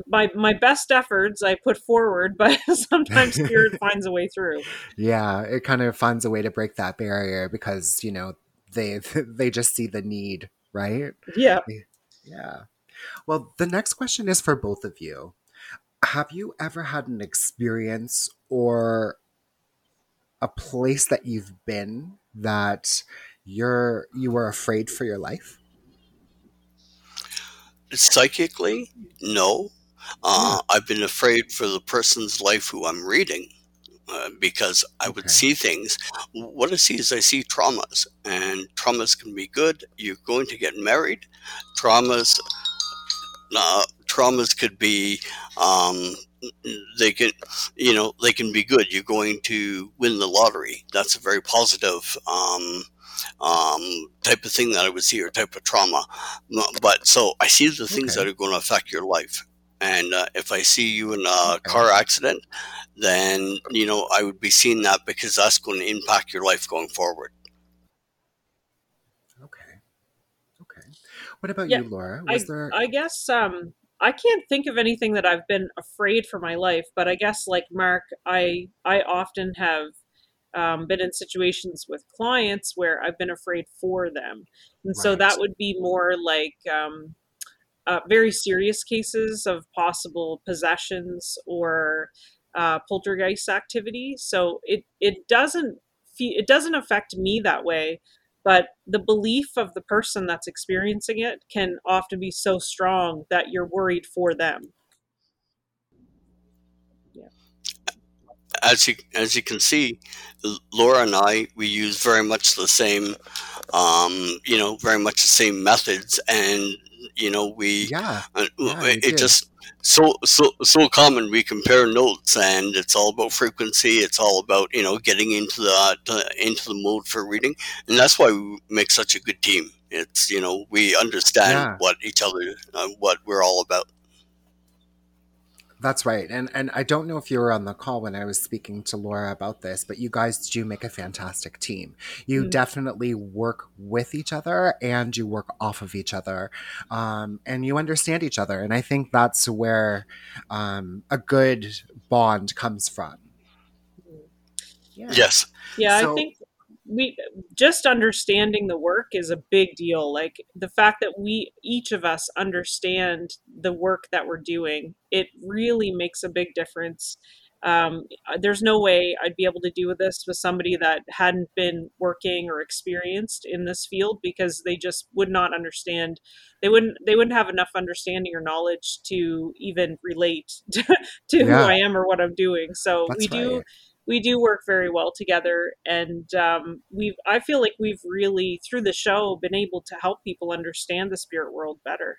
my my best efforts I put forward, but sometimes spirit finds a way through. Yeah, it kind of finds a way to break that barrier because, you know, they they just see the need, right? Yeah. Yeah. Well, the next question is for both of you. Have you ever had an experience or a place that you've been that you're you were afraid for your life? Psychically, no. Uh, I've been afraid for the person's life who I'm reading uh, because I would Okay. see things. What I see is I see traumas, and traumas can be good. You're going to get married. Traumas, uh, traumas could be, um, they can, you know, they can be good. You're going to win the lottery. That's a very positive. Um, um, type of thing that I would see or type of trauma. But so I see the things Okay. that are going to affect your life. And uh, if I see you in a Okay. car accident, then, you know, I would be seeing that because that's going to impact your life going forward. Okay. Okay. What about Yeah, you, Laura? Was there I guess um I can't think of anything that I've been afraid for my life, but I guess like Mark, I I often have um, been in situations with clients where I've been afraid for them, and so that would be more like um, uh, very serious cases of possible possessions or uh, poltergeist activity. So it it doesn't fe- it doesn't affect me that way, but the belief of the person that's experiencing it can often be so strong that you're worried for them. As you, as you can see, Laura and I, we use very much the same, um, you know, very much the same methods. And, you know, we, Yeah. Uh, Yeah, it, it just so so so common. We compare notes, and it's all about frequency. It's all about you know getting into the to, into the mode for reading, and that's why we make such a good team. It's you know we understand Yeah. what each other uh, what we're all about. That's right. And and I don't know if you were on the call when I was speaking to Laura about this, but you guys do make a fantastic team. You Mm. definitely work with each other and you work off of each other. Um, and you understand each other. And I think that's where um, a good bond comes from. Yeah. Yes, Yeah, So- I think we just understanding the work is a big deal. Like the fact that we each of us understand the work that we're doing, it really makes a big difference. Um, there's no way I'd be able to do this with somebody that hadn't been working or experienced in this field because they just would not understand. They wouldn't. They wouldn't have enough understanding or knowledge to even relate to, to who I am or what I'm doing. So That's we do right. We do work very well together and um, we've i feel like we've really through the show been able to help people understand the spirit world better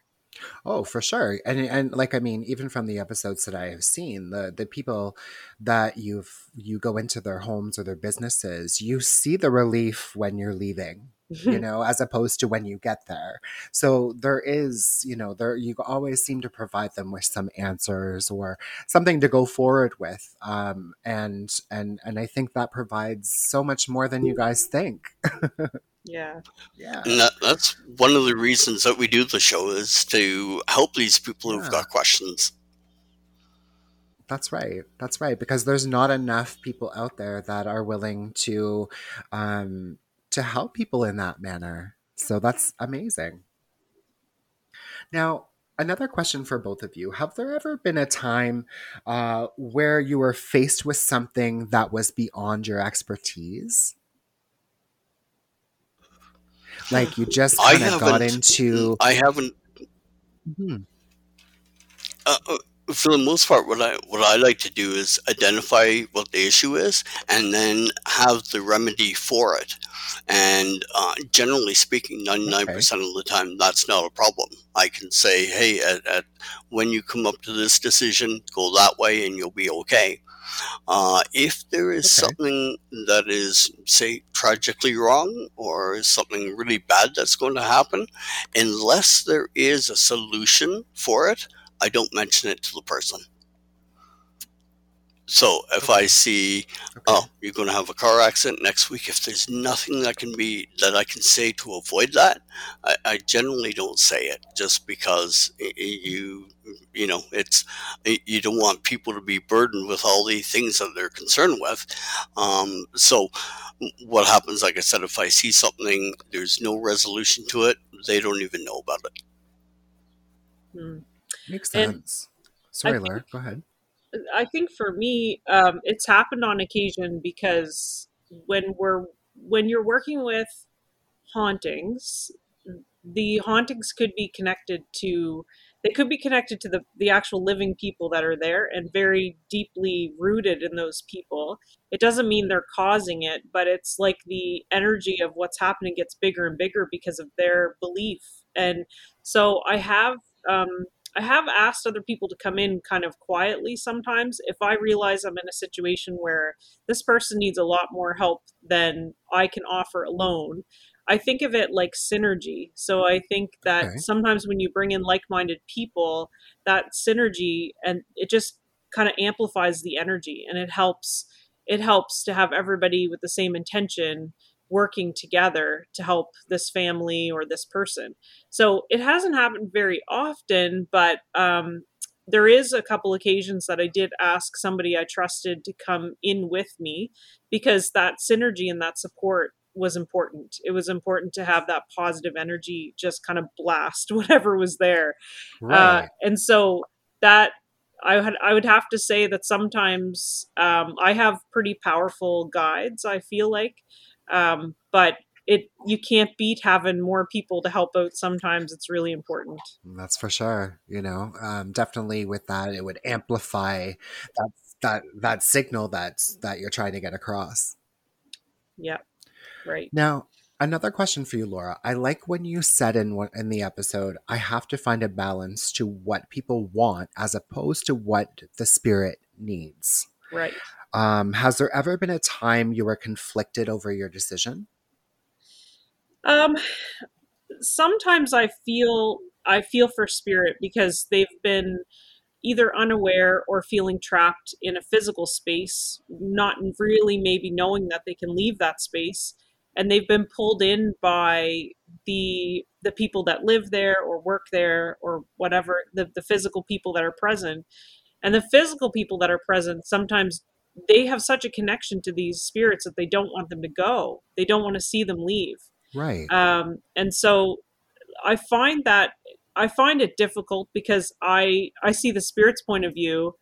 Oh, for sure. And and like I mean, even from the episodes that I have seen, the the people that you've you go into their homes or their businesses, you see the relief when you're leaving. You know, as opposed to when you get there. So there is, you know, there you always seem to provide them with some answers or something to go forward with. Um, and and and I think that provides so much more than you guys think. yeah yeah. and that, that's one of the reasons that we do the show is to help these people who've Yeah. got questions. That's right. That's right. Because there's not enough people out there that are willing to um, to help people in that manner. So that's amazing. Now, another question for both of you have there ever been a time uh, where you were faced with something that was beyond your expertise like you just kind of got into I haven't. Mhm. Uh, uh, for the most part, what I what I like to do is identify what the issue is, and then have the remedy for it. And uh, generally speaking, ninety nine percent of the time, that's not a problem. I can say, "Hey, at, at when you come up to this decision, go that way, and you'll be okay." Uh, if there is okay something that is, say, tragically wrong or something really bad that's going to happen, unless there is a solution for it, I don't mention it to the person. So if I see, okay oh, you're going to have a car accident next week, if there's nothing that can be that I can say to avoid that, I, I generally don't say it just because y- y- you you know it's you don't want people to be burdened with all the things that they're concerned with. Um, so what happens, like I said, if I see something, there's no resolution to it, they don't even know about it. Hmm. Makes sense I sorry laura go ahead I think for me, um, it's happened on occasion because when we're when you're working with hauntings, the hauntings could be connected to they could be connected to the the actual living people that are there and very deeply rooted in those people. It doesn't mean they're causing it, but it's like the energy of what's happening gets bigger and bigger because of their belief. And so I have um, I have asked other people to come in kind of quietly sometimes if I realize I'm in a situation where this person needs a lot more help than I can offer alone. I think of it like synergy. So I think that okay sometimes when you bring in like-minded people, that synergy and it just kind of amplifies the energy and it helps it helps to have everybody with the same intention working together to help this family or this person. So it hasn't happened very often, but um, there is a couple occasions that I did ask somebody I trusted to come in with me because that synergy and that support was important. It was important to have that positive energy just kind of blast whatever was there. Uh, right and so that I had I would have to say that sometimes um, I have pretty powerful guides. I feel like, um, but it you can't beat having more people to help out. Sometimes it's really important. That's for sure. You know, um, definitely with that, it would amplify that that that signal that's that you're trying to get across. Yeah, right. Now, another question for you, Laura. I like when you said in one in the episode, I have to find a balance to what people want as opposed to what the spirit needs. Right. Um, has there ever been a time you were conflicted over your decision? Um, sometimes I feel I feel for spirit because they've been either unaware or feeling trapped in a physical space, not really maybe knowing that they can leave that space, and they've been pulled in by the the people that live there or work there or whatever the, the physical people that are present and the physical people that are present sometimes they have such a connection to these spirits that they don't want them to go they don't want to see them leave Right. um, and so I find that I find it difficult because I I see the spirit's point of view,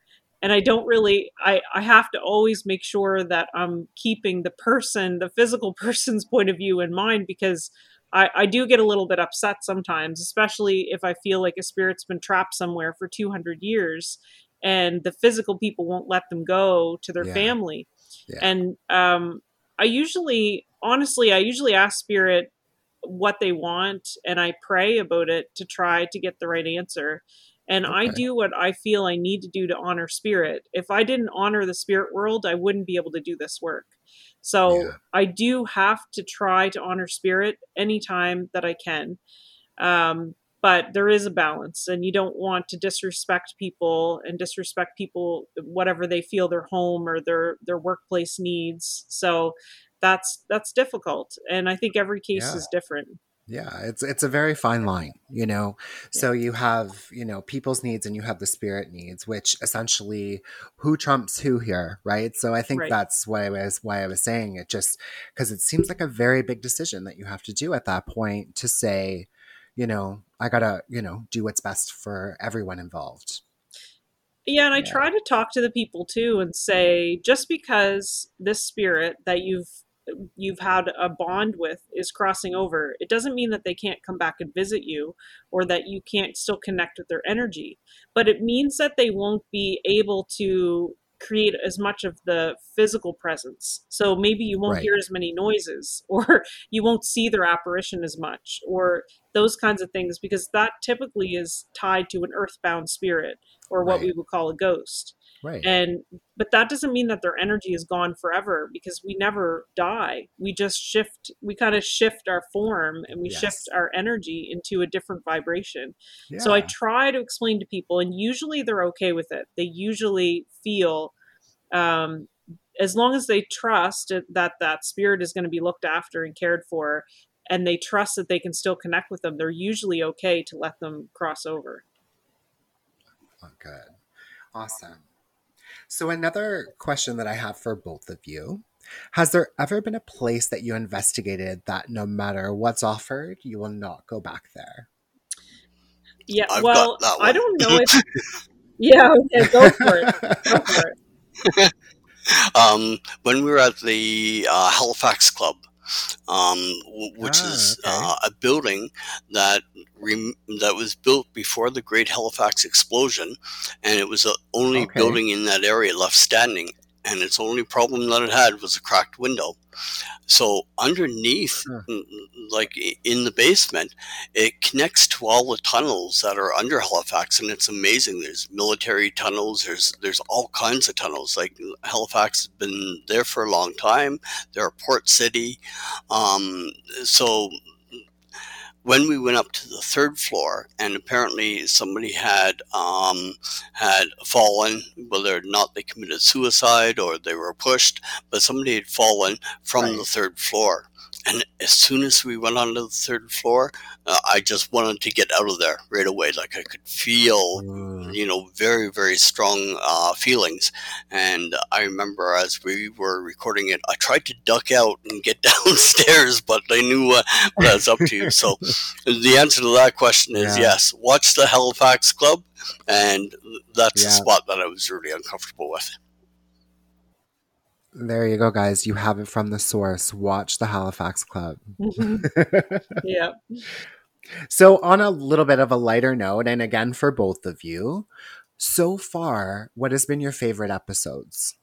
and I don't really I I have to always make sure that I'm keeping the person, the physical person's point of view in mind because I I do get a little bit upset sometimes, especially if I feel like a spirit's been trapped somewhere for 200 years and the physical people won't let them go to their Yeah. family. Yeah. And um I usually honestly I usually ask spirit what they want and I pray about it to try to get the right answer. And I do what I feel I need to do to honor spirit. If I didn't honor the spirit world, I wouldn't be able to do this work. So Yeah. I do have to try to honor spirit anytime that I can. Um, but there is a balance, and you don't want to disrespect people and disrespect people whatever they feel their home or their their workplace needs. So that's that's difficult, and I think every case Yeah. is different. Yeah, it's it's a very fine line, you know. Yeah. So you have, you know, people's needs and you have the spirit needs, which essentially who trumps who here, right? So I think Right. that's why I was why I was saying it just because it seems like a very big decision that you have to do at that point to say, you know, I gotta, you know, do what's best for everyone involved. Yeah, and I Yeah. try to talk to the people too and say just because this spirit that you've you've had a bond with is crossing over, it doesn't mean that they can't come back and visit you or that you can't still connect with their energy. But it means that they won't be able to create as much of the physical presence. So maybe you won't Right. hear as many noises or you won't see their apparition as much or those kinds of things because that typically is tied to an earthbound spirit or what we would call a ghost Right. and but that doesn't mean that their energy is gone forever because we never die we just shift we kind of shift our form and we Yes. shift our energy into a different vibration yeah. so i try to explain to people and usually they're okay with it they usually feel um as long as they trust that that spirit is going to be looked after and cared for and they trust that they can still connect with them they're usually okay to let them cross over Oh, good. Awesome. So, another question that I have for both of you Has there ever been a place that you investigated that no matter what's offered, you will not go back there? Yeah, I've well, got that I don't know if. yeah, okay, go for it. Go for it. um, when we were at the uh, Halifax Club, um, which Ah, is okay. uh, a building that rem- that was built before the Great Halifax explosion, and it was the only Okay. building in that area left standing. And its only problem that it had was a cracked window. So underneath, n- n- like in the basement, it connects to all the tunnels that are under Halifax, and it's amazing. There's military tunnels. There's there's all kinds of tunnels. Like Halifax has been there for a long time. They're a port city, um, so when we went up to the third floor, and apparently somebody had um, had fallen, whether or not they committed suicide or they were pushed, but somebody had fallen from Right. the third floor. And as soon as we went onto the third floor, uh, I just wanted to get out of there right away. Like I could feel Ooh. you know, very, very strong uh, feelings. And I remember as we were recording it, I tried to duck out and get downstairs, but they knew uh, what I was up to. So the answer to that question is Yeah. yes. Watch the Halifax Club, and that's Yeah. the spot that I was really uncomfortable with. There you go, guys. You have it from the source. Watch the Halifax Club. yeah. so, on a little bit of a lighter note, and again for both of you, so far, what has been your favorite episodes?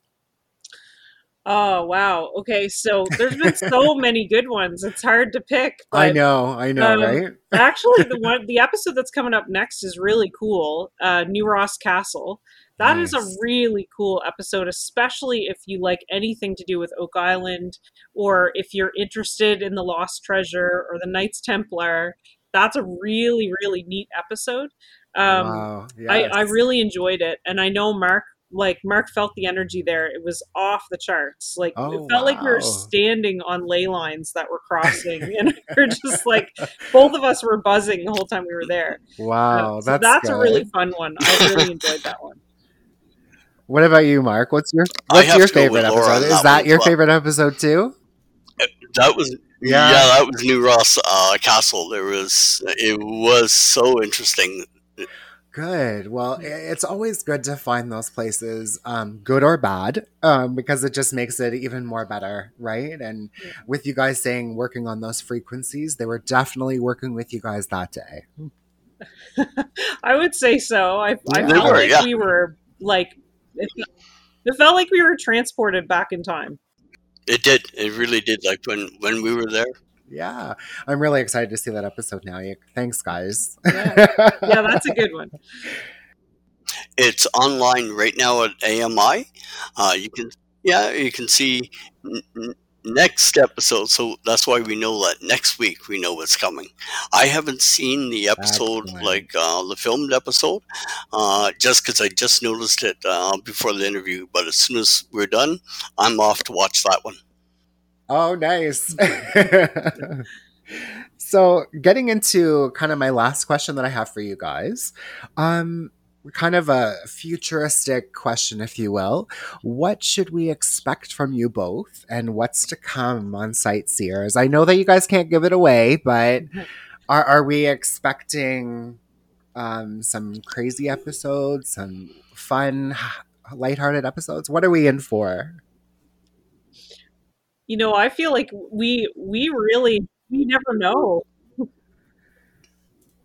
Oh wow. Okay, so there's been so many good ones. It's hard to pick. But I know, I know, um, right? actually, the one, the episode that's coming up next is really cool. Uh, New Ross Castle. That is Nice. a really cool episode, especially if you like anything to do with Oak Island, or if you're interested in the Lost Treasure or the Knights Templar. That's a really, really neat episode. Um, wow. I, I really enjoyed it, and I know Mark like Mark felt the energy there. It was off the charts. Like Oh, it felt like we were standing on ley lines that were crossing, and we are just like both of us were buzzing the whole time we were there. Wow, so that's that's a really fun one. I really enjoyed that one. What about you, Mark? What's your what's your favorite episode? Is that that your well. favorite episode too? That was Yeah. yeah, that was New Ross uh, Castle. There was it was so interesting. Good. Well, it's always good to find those places, um, good or bad, um, because it just makes it even more better, right? And Yeah. with you guys saying working on those frequencies, they were definitely working with you guys that day. I would say so. I, I Yeah. They felt were, like yeah. we were like it, it felt like we were transported back in time. It did. It really did. Like when when we were there. Yeah, I'm really excited to see that episode now. Thanks, guys. Yeah. Yeah, that's a good one. It's online right now at AMI. Uh, you can, yeah, you can see n- n- next episode. So that's why we know that next week we know what's coming. I haven't seen the episode, Excellent. like uh, the filmed episode, uh, just because I just noticed it uh, before the interview. But as soon as we're done, I'm off to watch that one. Oh, nice. so, getting into kind of my last question that I have for you guys, um, kind of a futuristic question, if you will. What should we expect from you both, and what's to come on Sight Seers? I know that you guys can't give it away, but are, are we expecting um, some crazy episodes, some fun, lighthearted episodes? What are we in for? You know, I feel like we we really we never know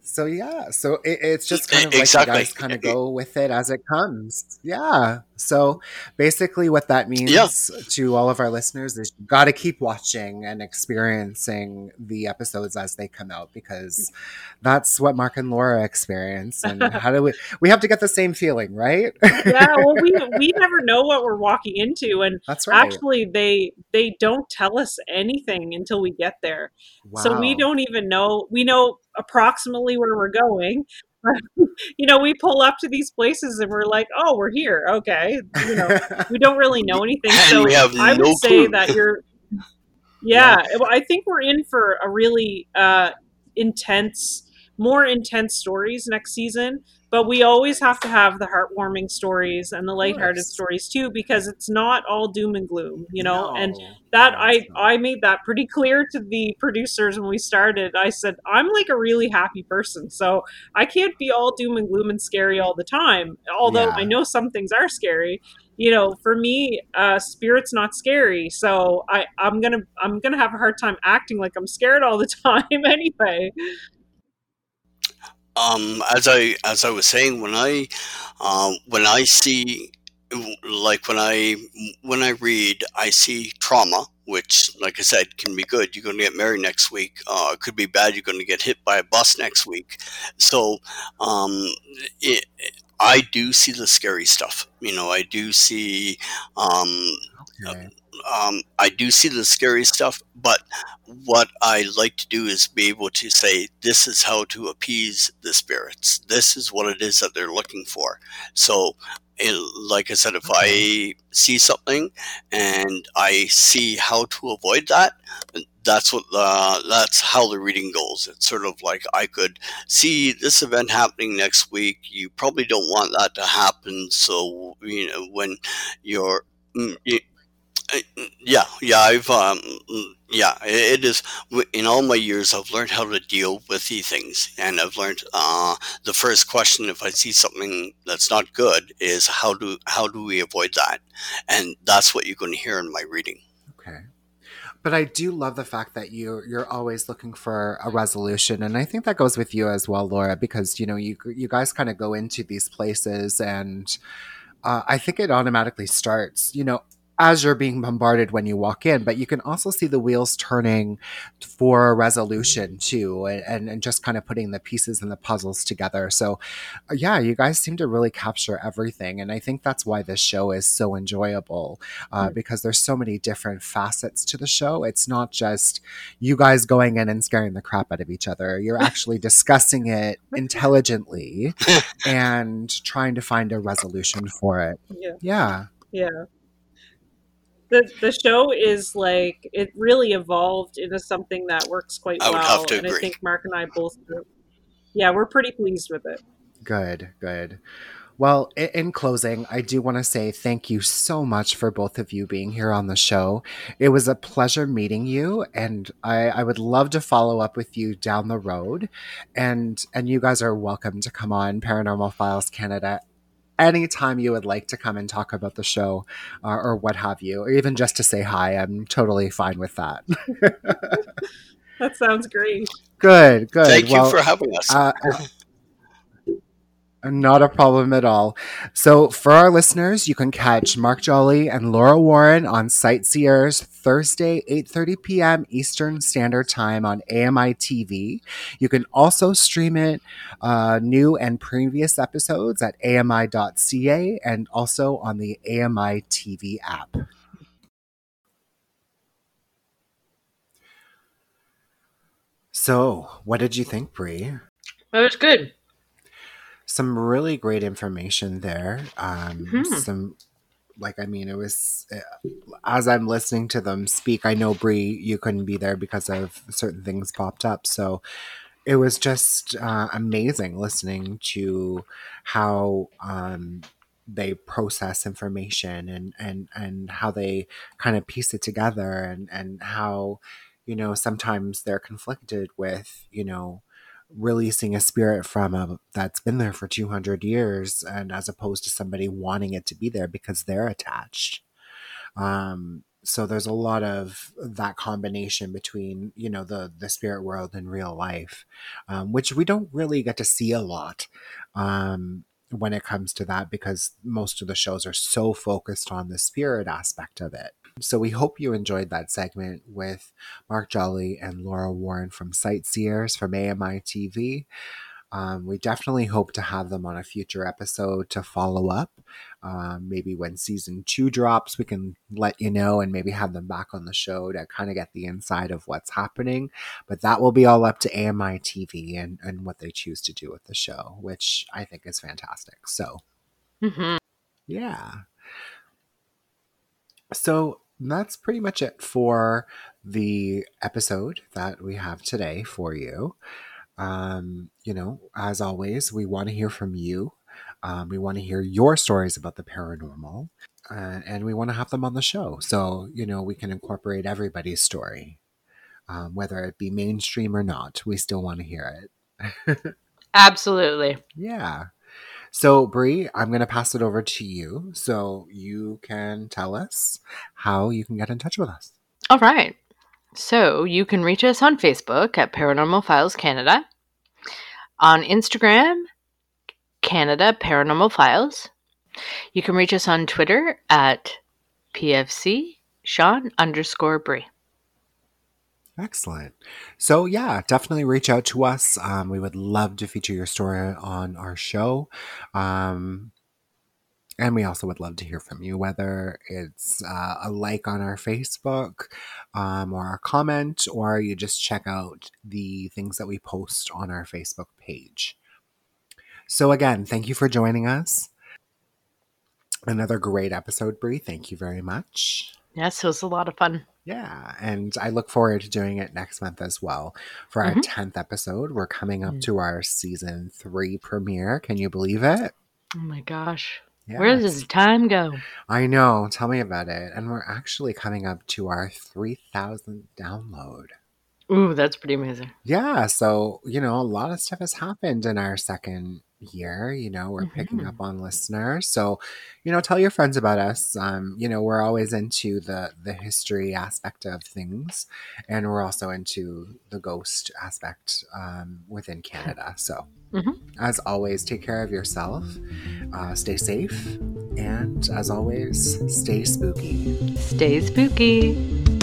so yeah, so it, it's just kind of like you guys kind of go with it as it comes. Yeah. So basically, what that means yeah. to all of our listeners is you got to keep watching and experiencing the episodes as they come out because that's what Mark and Laura experience. And how do we? We have to get the same feeling, right? yeah. Well, we we never know what we're walking into, and that's right. Actually, they they don't tell us anything until we get there. Wow. So we don't even know. We know approximately where we're going. you know, we pull up to these places and we're like, "Oh, we're here." Okay, you know, we don't really know anything. so I would no say that you're. Yeah, yeah, I think we're in for a really uh, intense, more intense stories next season but we always have to have the heartwarming stories and the lighthearted stories too because it's not all doom and gloom you know? No, and that i i made that pretty clear to the producers when we started. I said i'm like a really happy person so i can't be all doom and gloom and scary all the time although yeah. i know some things are scary. You know for me uh spirit's not scary so i i'm gonna i'm gonna have a hard time acting like i'm scared all the time anyway um, as I as I was saying, when I um, when I see like when I when I read, I see trauma, which, like I said, can be good. You're going to get married next week. Uh, it could be bad. You're going to get hit by a bus next week. So, um, it, I do see the scary stuff. You know, I do see. Um, okay um, I do see the scary stuff, but what I like to do is be able to say, this is how to appease the spirits. This is what it is that they're looking for. So, it, like I said, if I see something and I see how to avoid that, that's what the, that's how the reading goes. It's sort of like I could see this event happening next week. You probably don't want that to happen. So you know when you're mm, yeah, yeah, I've um, yeah, it is. In all my years, I've learned how to deal with these things, and I've learned uh, the first question if I see something that's not good is how do how do we avoid that, and that's what you're going to hear in my reading. Okay, but I do love the fact that you you're always looking for a resolution, and I think that goes with you as well, Laura, because you know you you guys kind of go into these places and. Uh, I think it automatically starts. You know, as you're being bombarded when you walk in, but you can also see the wheels turning for a resolution too, and, and just kind of putting the pieces and the puzzles together. So, uh, yeah, you guys seem to really capture everything. And I think that's why this show is so enjoyable uh, mm. because there's so many different facets to the show. It's not just you guys going in and scaring the crap out of each other, you're actually discussing it intelligently and trying to find a resolution for it. Yeah. Yeah. Yeah the the show is like it really evolved into something that works quite I well. and agree. I think Mark and I both yeah, we're pretty pleased with it. Good, good. Well, in closing, I do want to say thank you so much for both of you being here on the show. It was a pleasure meeting you, and I, I, would love to follow up with you down the road. And and you guys are welcome to come on Paranormal Files Canada anytime you would like to come and talk about the show uh, or what have you, or even just to say hi, I'm totally fine with that. that sounds great. Good, good. Thank well, you for having us. Uh, not a problem at all. So, for our listeners, you can catch Mark Joly and Laura Warren on Sight Seers Thursday, 8:30 p.m. Eastern Standard Time on AMI TV. You can also stream it, uh, new and previous episodes at AMI.ca and also on the AMI TV app. So, what did you think, Bree? That was good some really great information there. Um, mm-hmm. Some like I mean, it was eh, as I'm listening to them speak. I know Bree, you couldn't be there because of certain things popped up, so it was just uh, amazing listening to how um, they process information and and and how they kind of piece it together and and how you know sometimes they're conflicted with you know releasing a spirit from a that's been there for 200 years and as opposed to somebody wanting it to be there because they're attached. Um so there's a lot of that combination between you know the the spirit world and real life um, which we don't really get to see a lot um, when it comes to that because most of the shows are so focused on the spirit aspect of it so we hope you enjoyed that segment with mark joly and laura warren from sight seers from ami tv um, we definitely hope to have them on a future episode to follow up. Um, maybe when season two drops, we can let you know and maybe have them back on the show to kind of get the inside of what's happening. But that will be all up to AMI TV and, and what they choose to do with the show, which I think is fantastic. So, hmm yeah. So that's pretty much it for the episode that we have today for you. Um, you know, as always, we want to hear from you. Um, we want to hear your stories about the paranormal, uh, and we want to have them on the show. So, you know, we can incorporate everybody's story, um, whether it be mainstream or not. We still want to hear it. Absolutely. yeah. So, Bree, I'm going to pass it over to you so you can tell us how you can get in touch with us. All right. So you can reach us on Facebook at Paranormal Files Canada, on Instagram, Canada Paranormal Files. You can reach us on Twitter at PFC Sean underscore Bree. Excellent. So, yeah, definitely reach out to us. Um, we would love to feature your story on our show. Um, and we also would love to hear from you, whether it's uh, a like on our Facebook um, or a comment, or you just check out the things that we post on our Facebook page. So, again, thank you for joining us. Another great episode, Bree. Thank you very much. Yes, it was a lot of fun. Yeah, and I look forward to doing it next month as well. For our Mhm. 10th episode, we're coming up Mm. to our season three premiere. Can you believe it? Oh my gosh. Where Yes. does time go? I know. Tell me about it. And we're actually coming up to our 3,000th download. Ooh, that's pretty amazing. Yeah. So, you know, a lot of stuff has happened in our second year. You know, we're picking Mhm. up on listeners. So, you know, tell your friends about us. Um, you know, we're always into the the history aspect of things, and we're also into the ghost aspect um, within Canada. So, Mhm. as always, take care of yourself, uh, stay safe, and as always, stay spooky. Stay spooky.